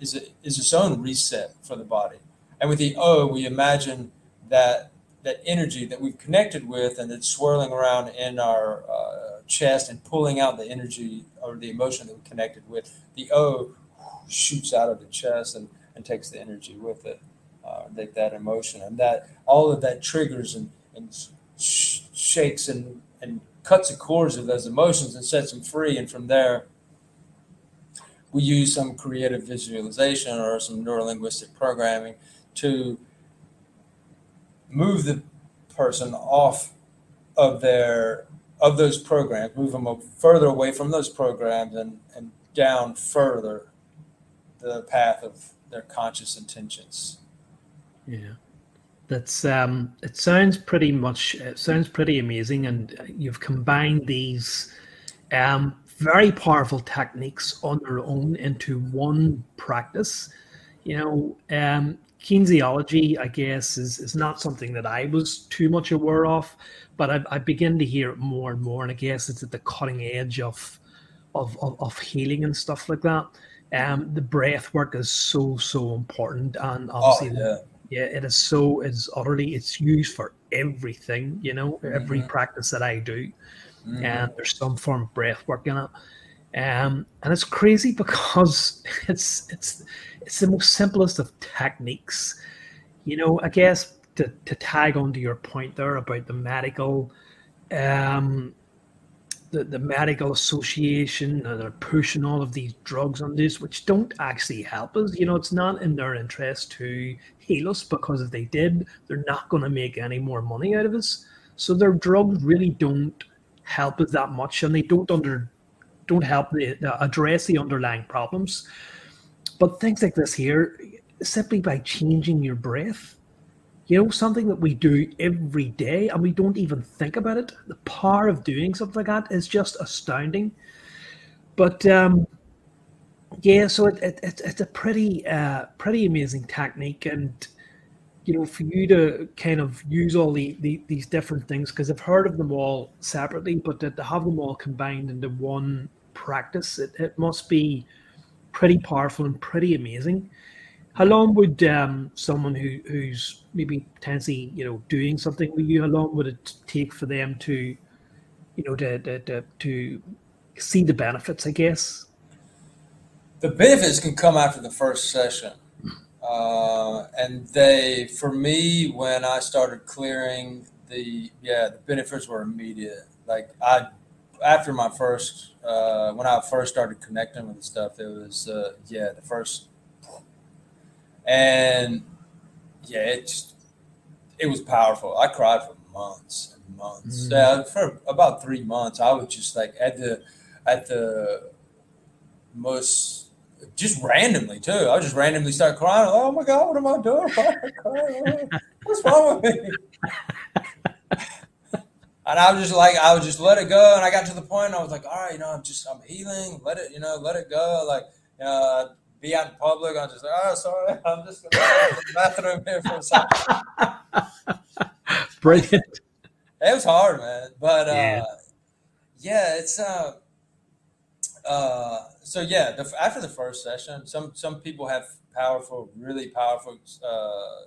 is a, is its own reset for the body. And with the O, we imagine that that energy that we've connected with and it's swirling around in our uh, chest and pulling out the energy or the emotion that we connected with. The O shoots out of the chest and, and takes the energy with it, uh, that, that emotion. And that all of that triggers and, and sh- shakes and, and cuts the cords of those emotions and sets them free. And from there, we use some creative visualization or some neurolinguistic programming to move the person off of their of those programs, move them further away from those programs and, and down further the path of their conscious intentions. Yeah. That's um it sounds pretty much it sounds pretty amazing and you've combined these um very powerful techniques on their own into one practice. You know, um kinesiology, I guess, is, is not something that I was too much aware of, but I, I begin to hear it more and more. And I guess it's at the cutting edge of, of, of, of healing and stuff like that. Um, the breath work is so, so important. And obviously, oh, yeah. Yeah, it is so, it's utterly, it's used for everything, you know, every mm-hmm. practice that I do. Mm-hmm. And there's some form of breath work in it. Um, and it's crazy because it's it's it's the most simplest of techniques. You know, I guess to, to tag onto your point there about the medical, um, the, the medical association they're pushing all of these drugs on this which don't actually help us. You know it's not in their interest to heal us because if they did they're not going to make any more money out of us. So their drugs really don't help us that much and they don't under don't help the, address the underlying problems. But things like this here simply by changing your breath you know, something that we do every day and we don't even think about it. The power of doing something like that is just astounding. But um, yeah, so it, it, it, it's a pretty uh, pretty amazing technique, and you know, for you to kind of use all the, the these different things because I've heard of them all separately, but to, to have them all combined into one practice, it, it must be pretty powerful and pretty amazing. How long would um, someone who, who's maybe potentially you know doing something with you? How long would it take for them to, you know, to to, to, to see the benefits? I guess the benefits can come after the first session, uh, and they for me when I started clearing the yeah the benefits were immediate. Like I after my first uh, when I first started connecting with the stuff, it was uh, yeah the first and yeah, it just it was powerful. I cried for months and months. Mm-hmm. Yeah, for about three months, I was just like at the at the most just randomly too. I just randomly start crying. Oh my god, what am I doing? What's wrong with me? and I was just like, I would just let it go. And I got to the point, I was like, all right, you know, I'm just, I'm healing. Let it, you know, let it go. Like, uh, be out in public. I'm just like, oh, sorry, I'm just going to the bathroom here for a second. Brilliant. It was hard, man, but uh, yeah, yeah it's uh, uh, so yeah. The, after the first session, some some people have powerful, really powerful uh,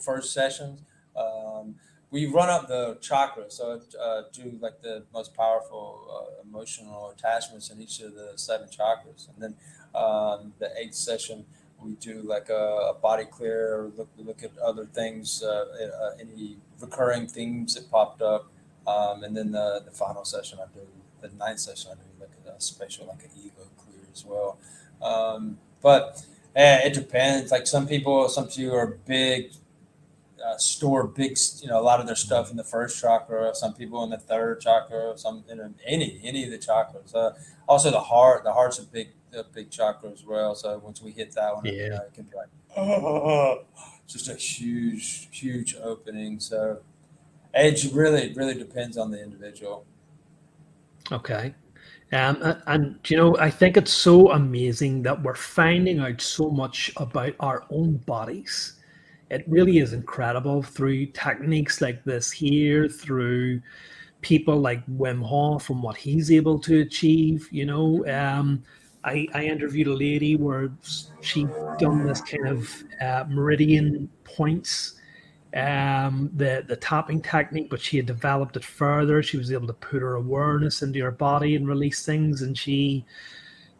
first sessions. Um, we run up the chakras, so uh, do like the most powerful uh, emotional attachments in each of the seven chakras, and then um, the eighth session, we do like a, a body clear, look look at other things, uh, uh, any recurring themes that popped up, um, and then the, the final session I do the ninth session I do like a special like an ego clear as well. Um, but it depends. Like some people, some people are big uh, store big, you know, a lot of their stuff in the first chakra. Some people in the third chakra. Some in any any of the chakras. Uh, also, the heart. The heart's a big a big chakra as well. So once we hit that one, yeah. you know, it can be like oh, just a huge huge opening. So age really really depends on the individual. Okay. Um, and you know, I think it's so amazing that we're finding out so much about our own bodies it really is incredible through techniques like this here, through people like Wim Hof and what he's able to achieve. You know, um, I, I interviewed a lady where she done this kind of uh, meridian points, um, the the tapping technique, but she had developed it further. She was able to put her awareness into her body and release things, and she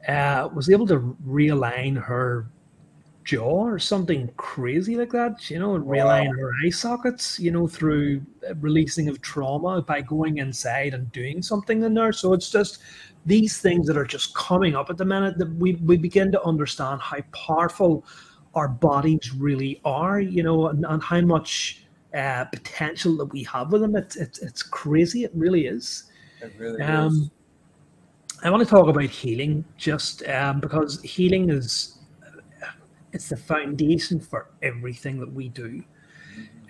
uh, was able to realign her jaw or something crazy like that, you know, and realign wow. her eye sockets, you know, through releasing of trauma by going inside and doing something in there. So it's just these things that are just coming up at the minute that we, we begin to understand how powerful our bodies really are, you know, and, and how much uh, potential that we have with them. It's, it's, it's crazy. It really is. It really um, is. I want to talk about healing just um, because healing is it's the foundation for everything that we do.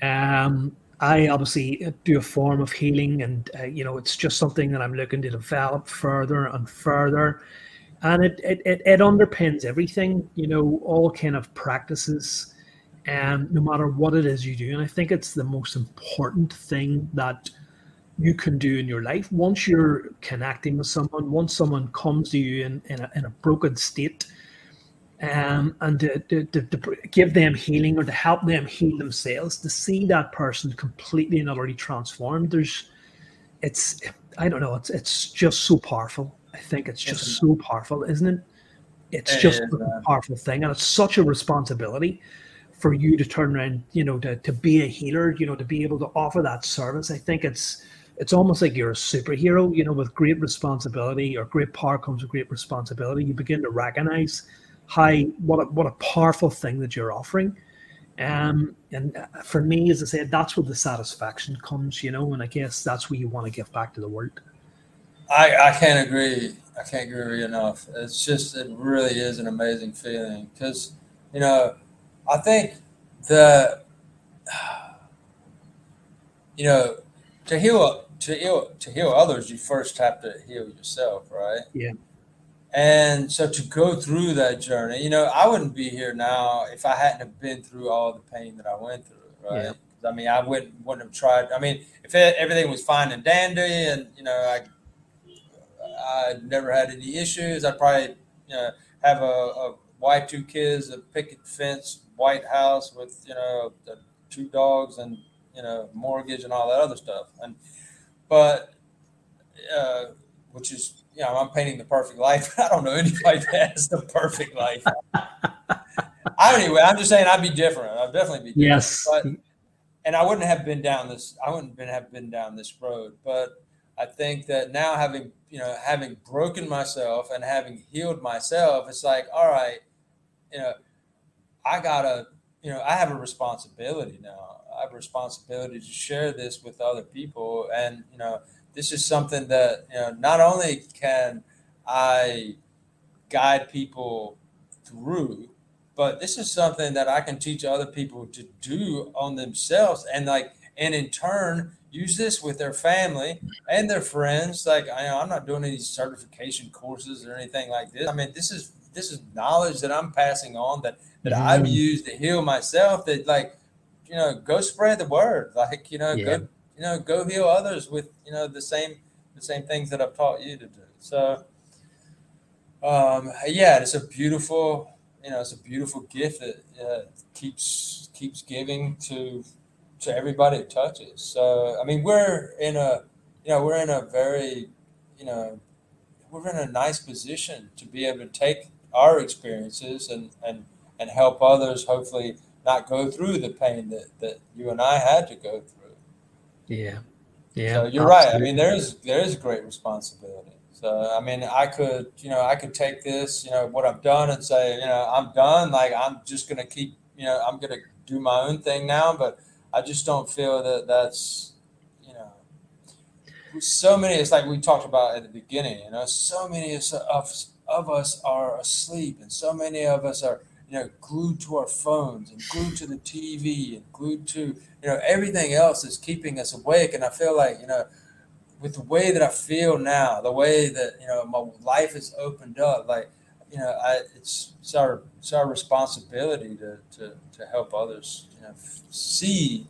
Um, I obviously do a form of healing, and uh, you know, it's just something that I'm looking to develop further and further. And it, it, it, it underpins everything, you know, all kind of practices, and no matter what it is you do. And I think it's the most important thing that you can do in your life. Once you're connecting with someone, once someone comes to you in, in, a, in a broken state, um, and to, to, to, to, give them healing or to help them heal themselves, to see that person completely and utterly transformed. There's, it's, I don't know, it's it's just so powerful. I think it's just so powerful, isn't it? It's just a powerful thing, and it's such a responsibility for you to turn around, you know, to, to be a healer, you know, to be able to offer that service. I think it's it's almost like you're a superhero, you know, with great responsibility or great power comes with great responsibility. You begin to recognize how what a, what a powerful thing that you're offering. Um, and for me, as I said, that's where the satisfaction comes, you know, and I guess that's where you want to give back to the world. I, I can't agree. I can't agree enough. It's just, it really is an amazing feeling because, you know, I think the, you know, to heal, to heal, to heal others, you first have to heal yourself, right? Yeah. And so to go through that journey, you know, I wouldn't be here now if I hadn't have been through all the pain that I went through, right? Yeah. I mean, I wouldn't wouldn't have tried. I mean, if it, everything was fine and dandy, and you know, I I never had any issues, I'd probably you know have a, a wife, two kids, a picket fence, white house with you know two dogs and you know mortgage and all that other stuff. And but uh, which is you know, I'm painting the perfect life. I don't know anybody that has the perfect life. I, anyway, I'm just saying I'd be different. I'd definitely be different. Yes. But, and I wouldn't have been down this. I wouldn't been, have been down this road. But I think that now having you know having broken myself and having healed myself, it's like all right, you know, I gotta you know I have a responsibility now. I have a responsibility to share this with other people, and you know this is something that you know not only can I guide people through, but this is something that I can teach other people to do on themselves, and like and in turn use this with their family and their friends. Like I, I'm not doing any certification courses or anything like this. I mean, this is this is knowledge that I'm passing on that that mm-hmm. I've used to heal myself. That like you know, go spread the word. Like you know, yeah. go you know, go heal others with you know the same the same things that I've taught you to do. So, um, yeah, it's a beautiful you know it's a beautiful gift that uh, keeps keeps giving to to everybody it touches. So, I mean, we're in a you know we're in a very you know we're in a nice position to be able to take our experiences and and and help others hopefully not go through the pain that that you and I had to go through. Yeah. Yeah. So you're right. I mean, there's there's great responsibility. So I mean, I could, you know, I could take this, you know, what I've done and say, you know, I'm done. Like I'm just gonna keep, you know, I'm gonna do my own thing now. But I just don't feel that that's, you know, so many. It's like we talked about at the beginning. You know, so many of of us are asleep, and so many of us are you know, glued to our phones and glued to the TV and glued to, you know, everything else is keeping us awake. And I feel like, you know, with the way that I feel now, the way that, you know, my life is opened up, like, you know, I, it's, it's our, it's our responsibility to, to, to help others, you know, see,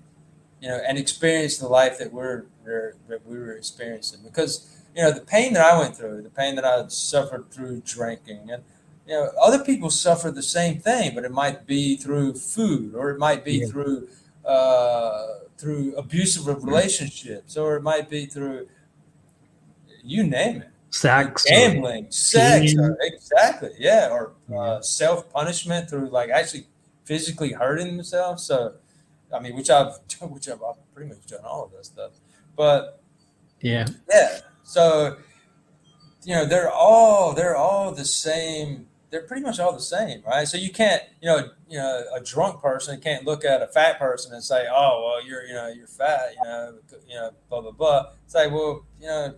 you know, and experience the life that we're, that we were experiencing because, you know, the pain that I went through, the pain that I suffered through drinking and, you know, other people suffer the same thing, but it might be through food, or it might be yeah. through uh, through abusive relationships, or it might be through you name it, sex, gambling, sex, or, exactly, yeah, or uh, self punishment through like actually physically hurting themselves. So, I mean, which I've which I've, I've pretty much done all of that stuff, but yeah, yeah. So, you know, they're all they're all the same they're pretty much all the same, right? So you can't, you know, you know, a drunk person can't look at a fat person and say, "Oh, well, you're, you know, you're fat," you know, you know, blah blah blah. It's like, well, you know,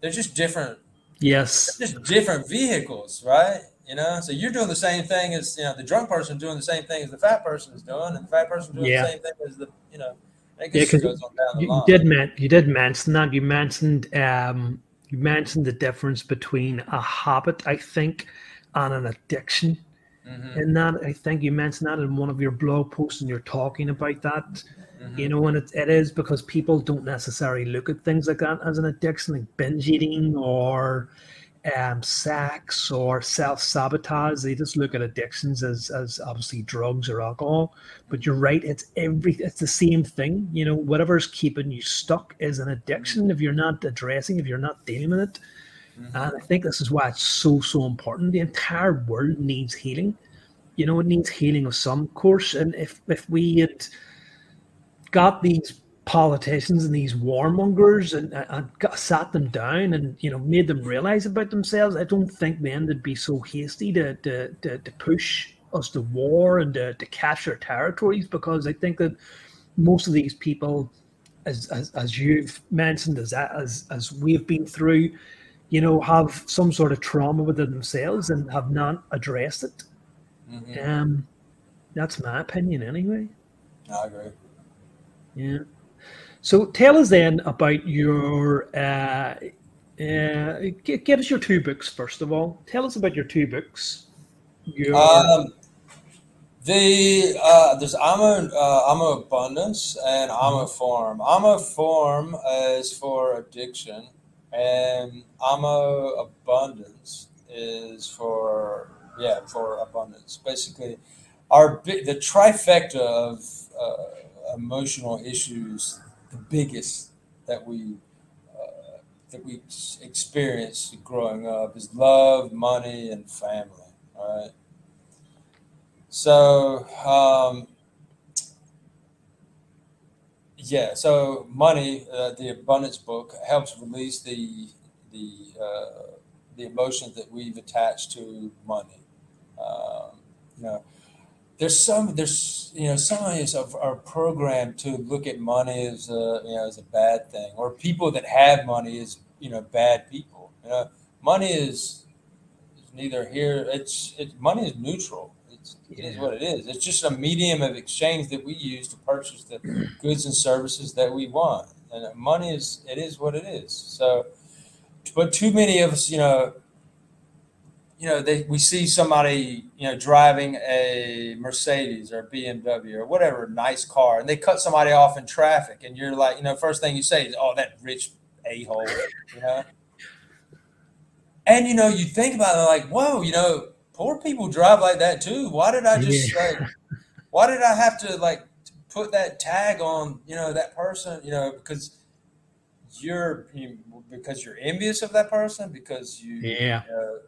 they're just different. Yes, just different vehicles, right? You know, so you're doing the same thing as you know the drunk person doing the same thing as the fat person is doing, and the fat person doing yeah. the same thing as the you know. yeah, because you, you did men- you did mention that you mentioned um, you mentioned the difference between a habit, I think, and an addiction. Mm-hmm. And that I think you mentioned that in one of your blog posts, and you're talking about that. Mm-hmm. You know, and it, it is because people don't necessarily look at things like that as an addiction, like binge eating or um, sex or self sabotage. They just look at addictions as, as obviously drugs or alcohol. But you're right; it's every it's the same thing. You know, whatever's keeping you stuck is an addiction. If you're not addressing, if you're not dealing with it, mm-hmm. and I think this is why it's so so important. The entire world needs healing. You know, it needs healing of some course. And if if we had got these politicians and these warmongers and, and got, sat them down and you know made them realize about themselves, I don't think then they'd be so hasty to to, to, to push us to war and to, to capture territories because I think that most of these people, as as, as you've mentioned, as as as we've been through, you know, have some sort of trauma within themselves and have not addressed it. Mm-hmm. Um, that's my opinion, anyway. I agree. Yeah. So tell us then about your. Uh, uh, give, give us your two books first of all. Tell us about your two books. Your... Um, the uh, there's Amo uh, Amo Abundance and Amo mm-hmm. Form. Amo Form is for addiction, and Amo Abundance is for yeah for abundance. Basically, our the trifecta of uh, emotional issues the biggest that we uh, that we experienced growing up is love, money, and family. Right. So um, yeah, so money, uh, the abundance book helps release the the uh, the emotions that we've attached to money. Um, you know, there's some there's you know some of us are programmed to look at money as a you know as a bad thing or people that have money as you know bad people you know. Money is, is neither here it's it money is neutral. It's, yeah. it is what it is. It's just a medium of exchange that we use to purchase the goods and services that we want. And money is it is what it is. So but too many of us you know you know, they, we see somebody, you know, driving a Mercedes or BMW or whatever nice car, and they cut somebody off in traffic, and you're like, you know, first thing you say is, "Oh, that rich a hole," you know. And you know, you think about it like, "Whoa, you know, poor people drive like that too. Why did I just yeah. like? Why did I have to like put that tag on, you know, that person, you know, because." You're you, because you're envious of that person because you yeah uh,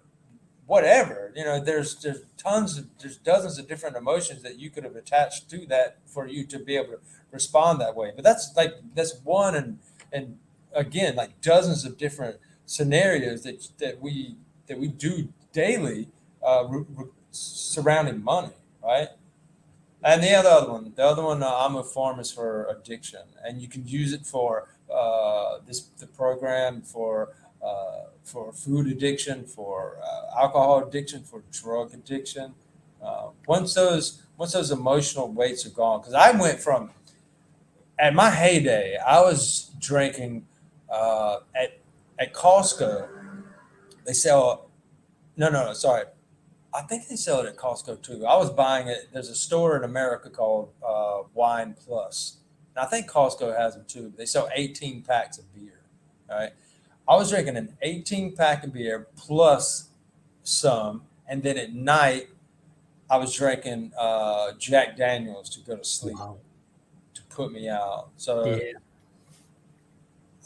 whatever you know there's there's tons of there's dozens of different emotions that you could have attached to that for you to be able to respond that way. But that's like that's one and and again like dozens of different scenarios that that we that we do daily uh, surrounding money right? And the other one the other one uh, Amo Form is for addiction. And you can use it for uh, this the program for uh, for food addiction, for uh, alcohol addiction, for drug addiction. Uh, once those once those emotional weights are gone, because I went from at my heyday, I was drinking uh, at at Costco. They sell no, no, no, sorry. I think they sell it at Costco too. I was buying it. There's a store in America called uh, Wine Plus. And I think Costco has them too. They sell 18 packs of beer. All right. I was drinking an 18 pack of beer plus some, and then at night I was drinking uh, Jack Daniels to go to sleep wow. to put me out. So, yeah.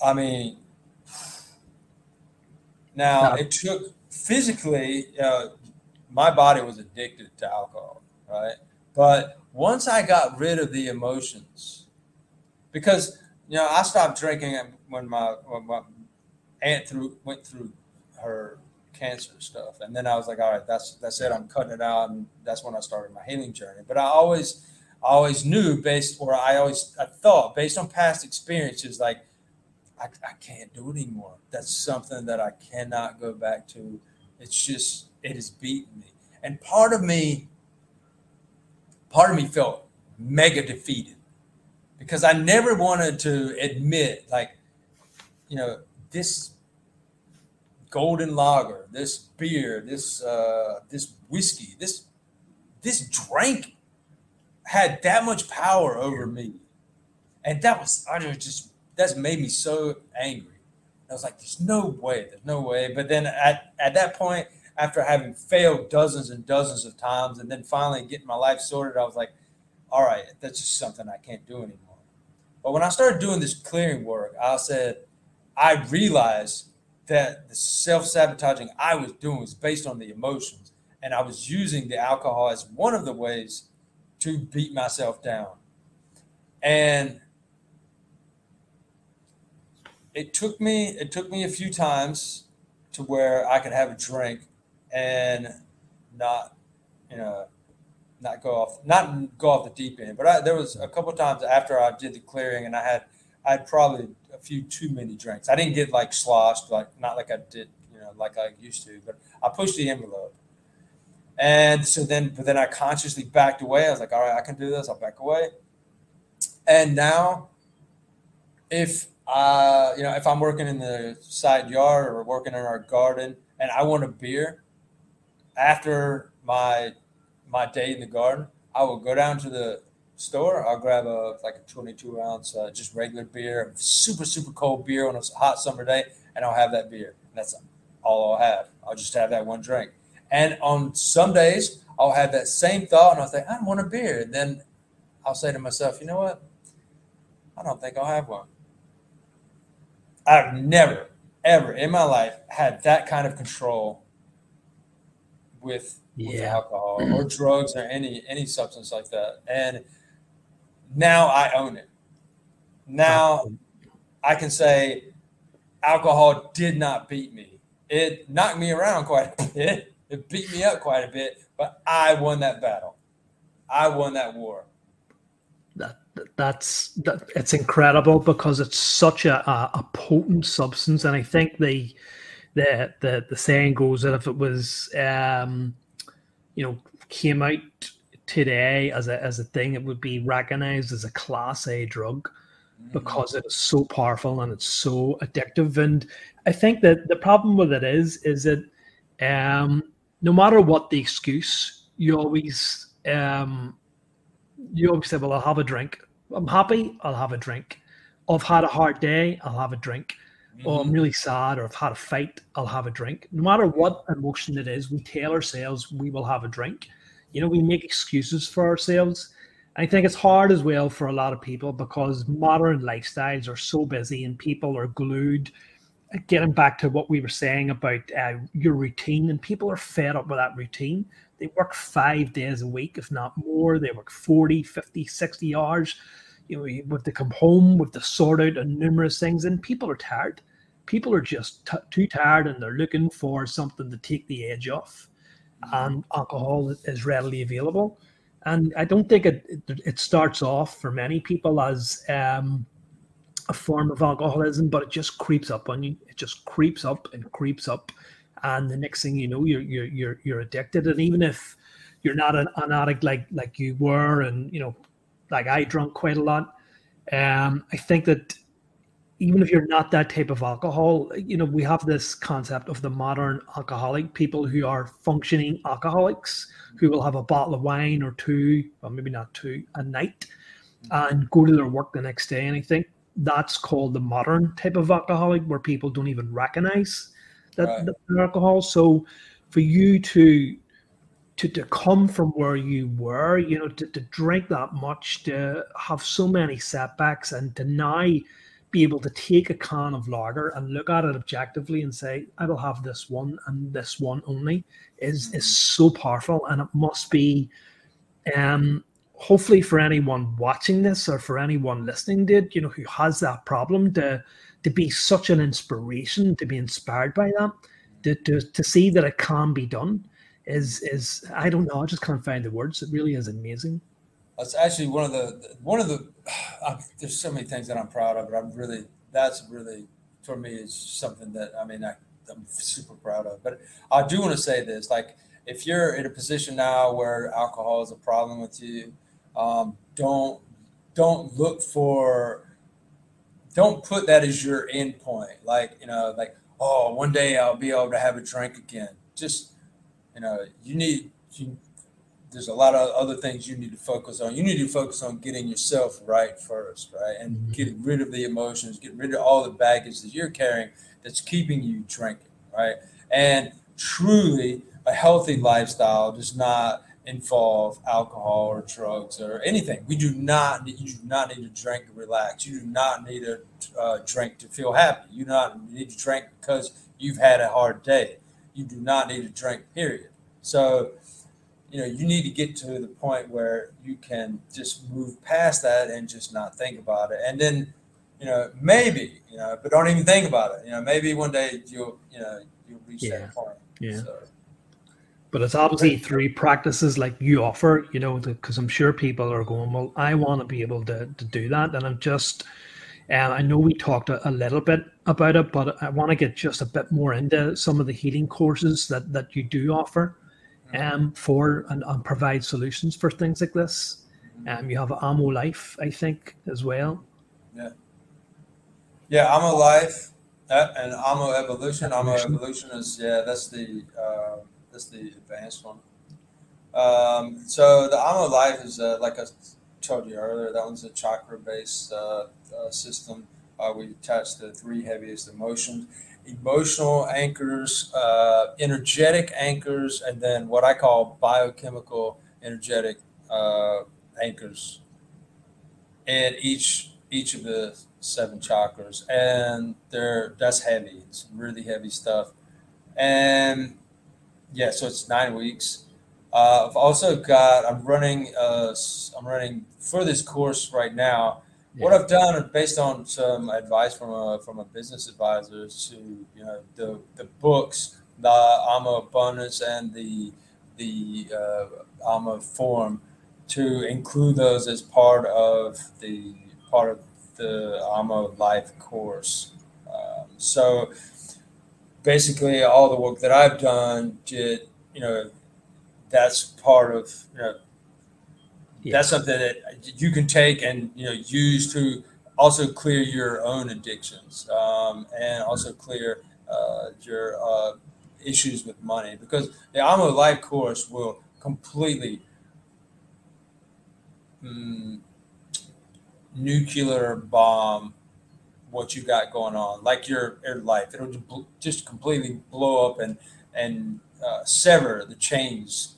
I mean, now it took physically, uh, my body was addicted to alcohol, right? But once I got rid of the emotions, because you know I stopped drinking when my, when my aunt through went through her cancer stuff, and then I was like, all right, that's that's it. I'm cutting it out, and that's when I started my healing journey. But I always, I always knew based, or I always I thought based on past experiences, like I, I can't do it anymore. That's something that I cannot go back to. It's just it has beaten me, and part of me, part of me felt mega defeated because I never wanted to admit, like, you know, this golden lager, this beer, this uh, this whiskey, this this drink had that much power over me, and that was I just that's made me so angry. I was like, "There's no way, there's no way." But then at at that point, after having failed dozens and dozens of times, and then finally getting my life sorted, I was like, "All right, that's just something I can't do anymore." But when I started doing this clearing work, I said, I realized that the self sabotaging I was doing was based on the emotions. And I was using the alcohol as one of the ways to beat myself down. And it took me it took me a few times to where I could have a drink and not, you know, not go off not go off the deep end. But I, there was a couple times after I did the clearing and I had I had probably a few too many drinks. I didn't get like sloshed, like not like I did, you know, like I used to, but I pushed the envelope. And so then, but then I consciously backed away. I was like, all right, I can do this. I'll back away. And now, if uh, you know, if I'm working in the side yard or working in our garden and I want a beer after my my day in the garden, I will go down to the store. I'll grab a like a 22 ounce uh, just regular beer, super super cold beer on a hot summer day, and I'll have that beer. That's all I'll have. I'll just have that one drink. And on some days, I'll have that same thought, and I'll think I want a beer. And then I'll say to myself, you know what? I don't think I'll have one. I've never, ever in my life had that kind of control with, yeah. with alcohol or drugs or any any substance like that. And now I own it. Now I can say alcohol did not beat me. It knocked me around quite a bit. It beat me up quite a bit, but I won that battle. I won that war. That that's that, it's incredible because it's such a, a, a potent substance, and I think the the the the saying goes that if it was um, you know came out today as a as a thing, it would be recognized as a class A drug mm-hmm. because it is so powerful and it's so addictive. And I think that the problem with it is is that um, no matter what the excuse, you always um, you always say, "Well, I'll have a drink. I'm happy. I'll have a drink. I've had a hard day. I'll have a drink." Mm-hmm. or I'm really sad, or I've had a fight, I'll have a drink. No matter what emotion it is, we tell ourselves we will have a drink. You know, we make excuses for ourselves. I think it's hard as well for a lot of people because modern lifestyles are so busy and people are glued. Getting back to what we were saying about uh, your routine, and people are fed up with that routine. They work five days a week, if not more. They work 40, 50, 60 hours. You know, with to come home, with to sort out and numerous things, and people are tired. People are just t- too tired and they're looking for something to take the edge off and alcohol is readily available. And I don't think it, it, it starts off for many people as um, a form of alcoholism, but it just creeps up on you. It just creeps up and creeps up, and the next thing you know, you're you're you're, you're addicted. And even if you're not an, an addict like like you were, and you know, like I drunk quite a lot, um, I think that even if you're not that type of alcohol, you know, we have this concept of the modern alcoholic, people who are functioning alcoholics, who will have a bottle of wine or two, or maybe not two, a night, and go to their work the next day. And I think that's called the modern type of alcoholic, where people don't even recognize that right. alcohol. So for you to to, to come from where you were, you know, to, to drink that much, to have so many setbacks, and to now be able to take a can of lager and look at it objectively and say, I will have this one and this one only is is so powerful. And it must be um hopefully for anyone watching this or for anyone listening to it, you know, who has that problem to to be such an inspiration, to be inspired by that, to, to, to see that it can be done is is I don't know, I just can't find the words. It really is amazing. That's actually one of the one of the. I, there's so many things that I'm proud of, but I'm really that's really for me is something that I mean I, I'm super proud of. But I do want to say this: like if you're in a position now where alcohol is a problem with you, um, don't don't look for don't put that as your end point. Like you know, like oh, one day I'll be able to have a drink again. Just you know, you need you there's a lot of other things you need to focus on. You need to focus on getting yourself right first, right? And mm-hmm. getting rid of the emotions, get rid of all the baggage that you're carrying that's keeping you drinking, right? And truly, a healthy lifestyle does not involve alcohol or drugs or anything. We do not need, you do not need to drink to relax. You do not need to uh, drink to feel happy. You do not need to drink because you've had a hard day. You do not need to drink, period. So you know you need to get to the point where you can just move past that and just not think about it and then you know, maybe, you know, but don't even think about it. You know, maybe one day you'll, you know, you'll reach Yeah. that point. Yeah. So, But it's obviously three practices like you offer, you know, because I'm sure people are going, well, I want to be able to, to do that. And I'm just, and I know we talked a, a little bit about it, but I want to get just a bit more into some of the healing courses that, that you do offer um, for and, and provide solutions for things like this. Um, you have Amo Life, I think, as well. yeah, Amo Life Uh, and Amo Evolution. Amo Evolution. Is yeah, that's the uh, that's the advanced one. Um, so the Amo Life is uh, like I told you earlier. That one's a chakra based uh, uh, system. Uh, we attach the three heaviest emotions, emotional anchors, uh, energetic anchors, and then what I call biochemical energetic uh, anchors. in each each of the seven chakras, and they're that's heavy. It's really heavy stuff, and yeah, so it's nine weeks. Uh, I've also got. I'm running. Uh, I'm running for this course right now. What I've done, based on some advice from a from a business advisor, to you know the the books, the Amo Abundance and the the uh, Form, to include those as part of the part of the Amo Life course. Um, so basically, all the work that I've done did you know that's part of you know that's something that you can take and you know use to also clear your own addictions um, and also clear uh, your uh, issues with money because the Amo Life course will completely mm, nuclear bomb what you got going on, like your, your life. It'll just completely blow up and and uh, sever the chains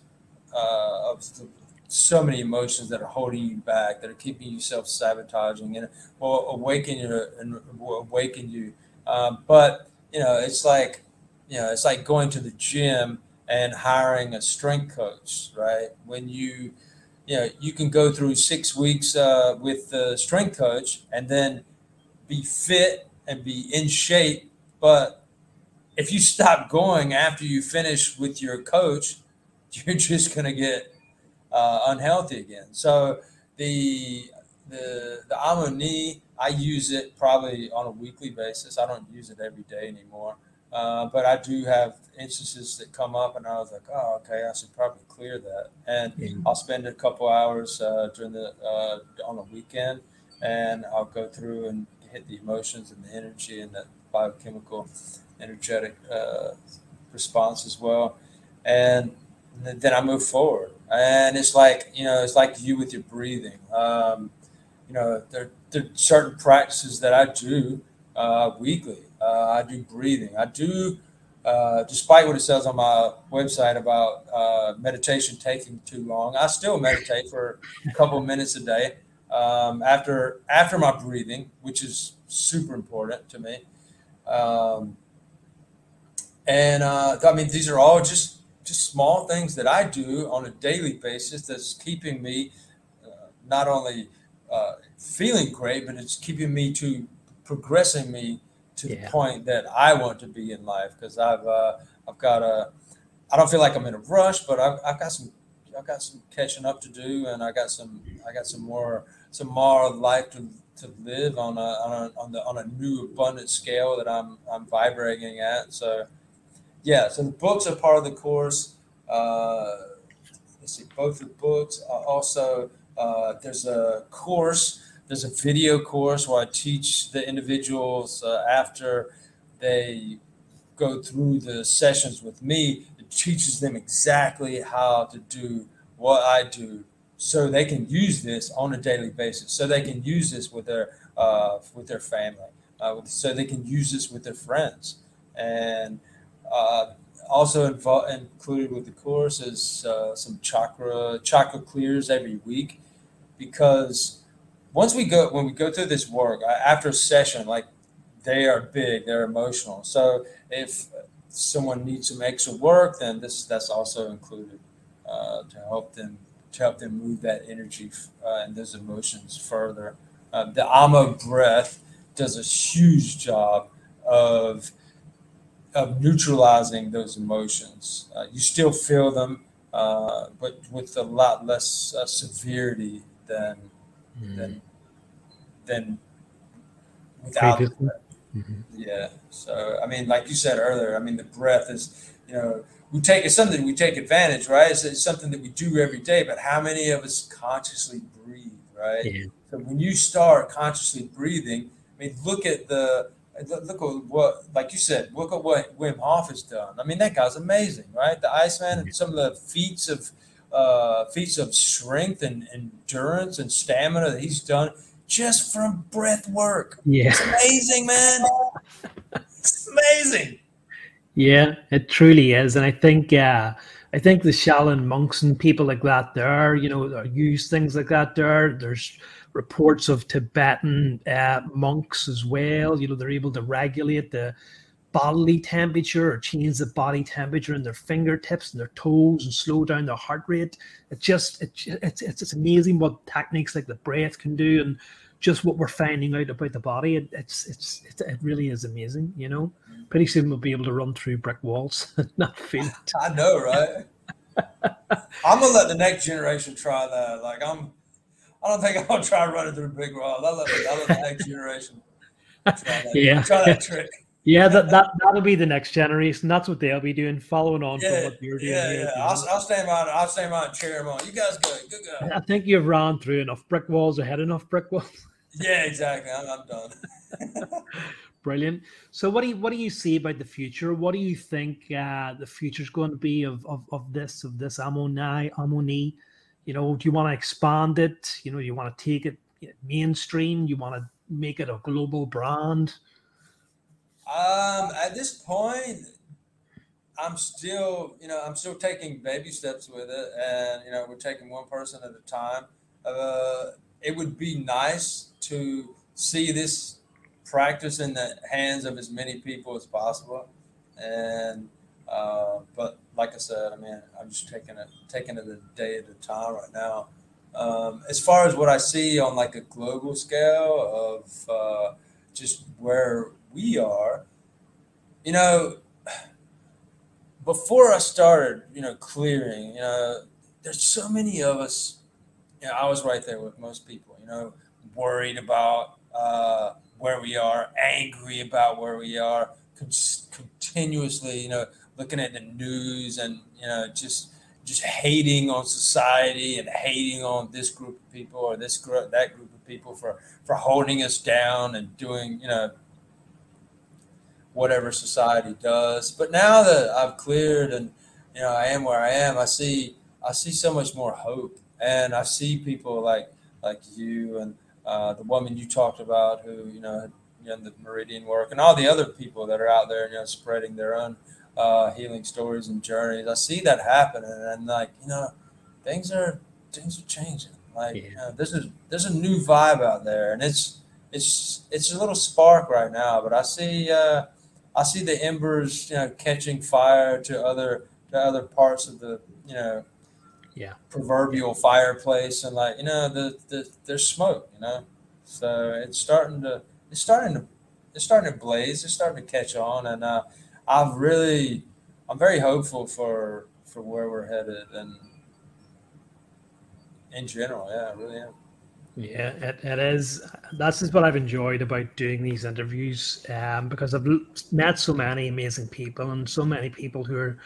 uh, of the, so many emotions that are holding you back, that are keeping you self sabotaging, and will awaken you and will awaken you. Um, but you know, it's like you know, it's like going to the gym and hiring a strength coach, right? When you you know, you can go through six weeks uh, with the strength coach and then be fit and be in shape. But if you stop going after you finish with your coach, you're just going to get uh, unhealthy again. So the the the Amo Ni, I use it probably on a weekly basis. I don't use it every day anymore. Uh, but I do have instances that come up, and I was like, "Oh, okay, I should probably clear that." And Yeah. I'll spend a couple hours uh, during the uh, on the weekend, and I'll go through and hit the emotions and the energy and the biochemical, energetic uh, response as well, and then I move forward. And it's like you know, it's like you with your breathing. Um, you know, there there are certain practices that I do uh, weekly. Uh, I do breathing. I do, uh, despite what it says on my website about uh, meditation taking too long. I still meditate for a couple minutes a day um, after after my breathing, which is super important to me. Um, and uh, I mean, these are all just just small things that I do on a daily basis that's keeping me uh, not only uh, feeling great, but it's keeping me to progressing me to Yeah. the point that I want to be in life. Because I've uh, I've got a I don't feel like I'm in a rush, but I've, I've got some I've got some catching up to do, and I got some I got some more some more life to, to live on a, on a on the on a new abundant scale that I'm I'm vibrating at. So yeah, so the books are part of the course. Uh, let's see, both the books. Uh, also, uh, there's a course. There's a video course where I teach the individuals uh, after they go through the sessions with me. It teaches them exactly how to do what I do, so they can use this on a daily basis. So they can use this with their uh, with their family. So they can use this with their friends and uh, also invo- included with the course is uh, some chakra chakra clears every week because once we go when we go through this work uh, after a session like they are big they're emotional. So if someone needs some extra work then this that's also included uh, to help them to help them move that energy uh, and those emotions further. Uh, the Amo breath does a huge job of of neutralizing those emotions. Uh, you still feel them, uh, but with a lot less uh, severity than mm. than than without. Mm-hmm. Yeah. So I mean, like you said earlier, I mean the breath is you know we take it's something we take advantage, right? It's, it's something that we do every day, but how many of us consciously breathe, right? Yeah. So when you start consciously breathing, I mean, look at the look at what, like you said, look at what Wim Hof has done. I mean, that guy's amazing, right? The Iceman and some of the feats of uh, feats of strength and endurance and stamina that he's done just from breath work. Yeah, it's amazing, man. it's amazing. Yeah, it truly is, and I think uh, I think the Shaolin monks and people like that there, you know, use things like that there. There's reports of Tibetan uh, monks as well. You know, they're able to regulate the bodily temperature or change the body temperature in their fingertips and their toes and slow down their heart rate. It just it, it's it's amazing what techniques like the breath can do and just what we're finding out about the body. It, it's, it's it's it really is amazing. You know, pretty soon we'll be able to run through brick walls and not feel it. I know, right? I'm gonna let the next generation try that. Like I'm I don't think I'm gonna try running through big rock. I'll let, I'll let the next generation try that, yeah. try that trick. Yeah, that, that that'll be the next generation. That's what they'll be doing, following on yeah, from what you're doing. Yeah, yeah. I'll, I'll stand by. I'll stand by and cheer them on. You guys good, good guy. I think you've run through enough brick walls or had enough brick walls. Yeah, exactly. I'm, I'm done. Brilliant. So, what do you what do you see about the future? What do you think uh, the future is going to be of, of, of this of this Amo Ni Amoni? You know, do you want to expand it? You know, you want to take it mainstream? You want to make it a global brand? Um, at this point, I'm still, you know, I'm still taking baby steps with it, and you know, we're taking one person at a time. Uh, it would be nice to see this practice in the hands of as many people as possible, and uh, but like I said, I mean, I'm just taking it taking it a day at a time right now. Um, as far as what I see on like a global scale of uh, just where we are, you know, before I started, you know, clearing, you know, there's so many of us. You know, I was right there with most people. You know, worried about uh, where we are, angry about where we are, con- continuously, you know, looking at the news and you know just just hating on society and hating on this group of people or this group that group of people for for holding us down and doing you know whatever society does. But now that i've cleared and you know i am where i am i see i see so much more hope. And i see people like like you and uh, the woman you talked about who you know had done the meridian work and all the other people that are out there you know spreading their own uh, healing stories and journeys. I see that happening, and like you know, things are things are changing. Like yeah. you know, there's a there's a new vibe out there, and it's it's it's a little spark right now. But I see uh, I see the embers you know catching fire to other to other parts of the you know yeah proverbial fireplace, and like you know the, the there's smoke, you know. So it's starting to it's starting to it's starting to blaze. It's starting to catch on, and uh, I've really, I'm very hopeful for for where we're headed and in general. Yeah, I really am. Yeah, it, it is. That's just what I've enjoyed about doing these interviews um, because I've met so many amazing people and so many people who are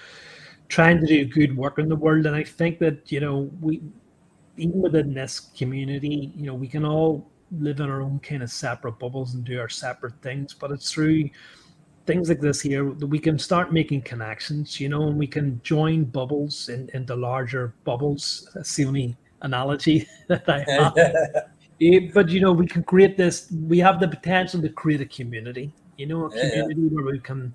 trying to do good work in the world. And I think that, you know, we, even within this community, you know, we can all live in our own kind of separate bubbles and do our separate things, but it's through things like this here we can start making connections, you know, and we can join bubbles in, into larger bubbles. That's the only analogy that I have. yeah, but you know, we can create this. We have the potential to create a community. You know, a community yeah. where we can,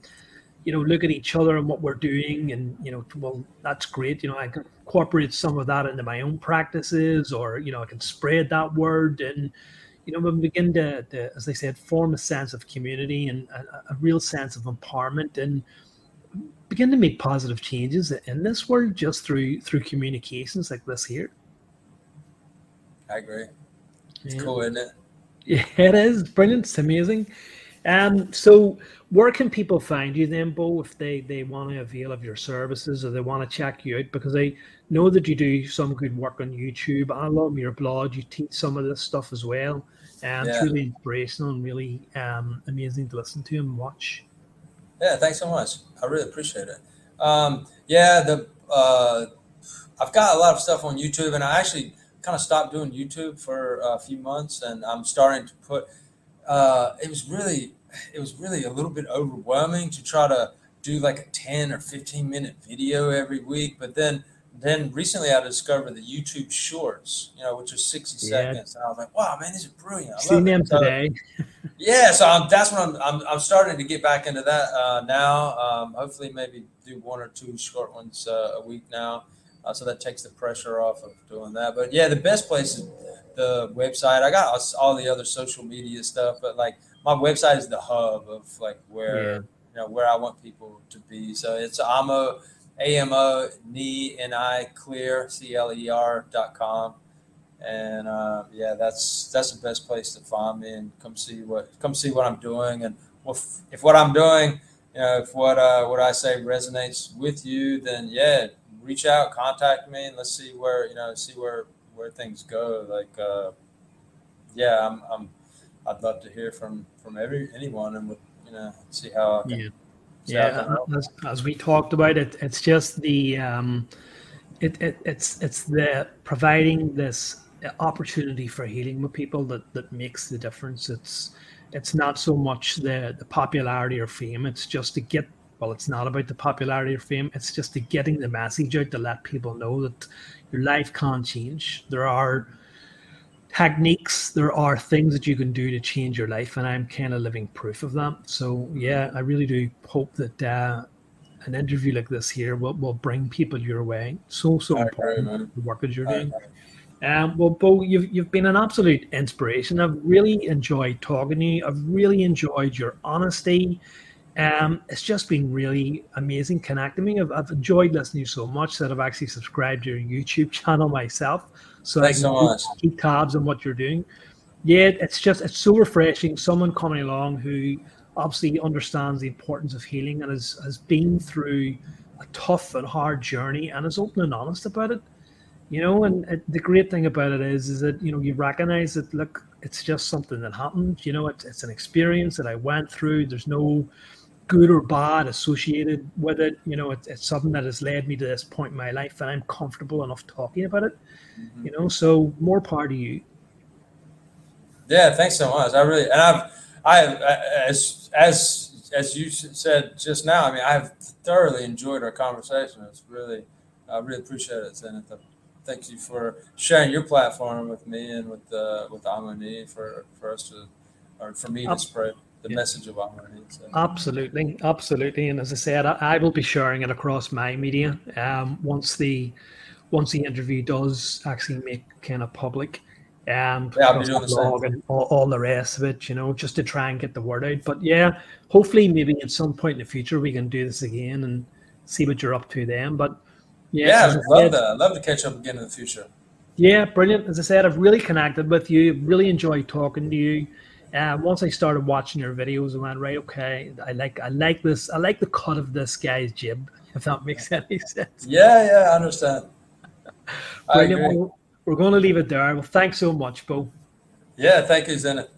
you know, look at each other and what we're doing, and you know, well, that's great. You know, I can incorporate some of that into my own practices, or you know, I can spread that word and you know, we begin to, to, as I said, form a sense of community and a, a, real sense of empowerment and begin to make positive changes in this world just through through communications like this here. I agree. It's yeah. cool, isn't it? Yeah, it is brilliant. It's amazing. Um, so where can people find you then, Bo, if they, they want to avail of your services or they want to check you out? Because I know that you do some good work on YouTube. I love your blog. You teach some of this stuff as well. And yeah. it's really inspirational and really um, amazing to listen to and watch. Yeah, thanks so much. I really appreciate it. Um, yeah, the uh, I've got a lot of stuff on YouTube, and I actually kind of stopped doing YouTube for a few months, and I'm starting to put. Uh, it was really, it was really a little bit overwhelming to try to do like a 10 or 15 minute video every week, but then then recently I discovered the YouTube Shorts, you know, which are 60 yeah. seconds. And I was like, wow, man, these are brilliant. I Seen them so, today. yeah, so I'm, that's what I'm, I'm, I'm, starting to get back into that uh, now. Um, hopefully, maybe do one or two short ones uh, a week now. Uh, so that takes the pressure off of doing that. But yeah, the best place is the website. I got all the other social media stuff, but like my website is the hub of like where, yeah. you know, where I want people to be. So it's Amo AMO knee and I clear C L E R dot com. And uh, yeah, that's that's the best place to find me and come see what come see what I'm doing and if, if what I'm doing, you know, if what uh, what I say resonates with you, then yeah, reach out, contact me, and let's see where you know see where where things go. Like uh, yeah, I'm, I'm I'd love to hear from from every anyone and you know see how I can yeah yeah, as, as, we talked about it, it's just the um, it, it it's it's the providing this opportunity for healing with people that that makes the difference. It's it's not so much the the popularity or fame. It's just to get well, it's not about the popularity or fame. It's just to getting the message out to let people know that your life can't change. There are techniques there are things that you can do to change your life and i'm kind of living proof of that. So yeah i really do hope that uh, an interview like this here will, will bring people your way. So so important the work that you're doing. um, well bo you've, you've been an absolute inspiration. I've really enjoyed talking to you. I've really enjoyed your honesty. Um, it's just been really amazing connecting me. I've, I've enjoyed listening to you so much that I've actually subscribed to your YouTube channel myself. So can so keep tabs on what you're doing. Yeah, it's just it's so refreshing. Someone coming along who obviously understands the importance of healing and has, has been through a tough and hard journey and is open and honest about it. You know, and it, the great thing about it is, is that you know you recognize that look, it's just something that happened. You know, it's it's an experience that I went through. There's no good or bad associated with it. You know, it's, it's something that has led me to this point in my life, and I'm comfortable enough talking about it. Mm-hmm. You know, so more power to you. Yeah, thanks so much. I really and I've I as as as you said just now. I mean, I've thoroughly enjoyed our conversation. It's really I really appreciate it, Zenith. Thank you for sharing your platform with me and with uh, with Amo Ni for for us to or for me to spread the yeah. message of harmony. So. Absolutely, absolutely. And as I said, I, I, will be sharing it across my media um, once the once the interview does actually make kind of public. Um, yeah, I'll be doing the blog and all, all, the rest of it, you know, just to try and get the word out. But yeah, hopefully, maybe at some point in the future, we can do this again and see what you're up to then. But yeah, yeah I'd love to love to catch up again in the future. Yeah, brilliant. As I said, I've really connected with you. Really enjoyed talking to you. Uh, once I started watching your videos, I went right. Okay, I like I like this. I like the cut of this guy's jib. If that makes any sense. Yeah, yeah, I understand. Brilliant. We're, we're going to leave it there. Well, thanks so much, Bo. Yeah, thank you, Zenith.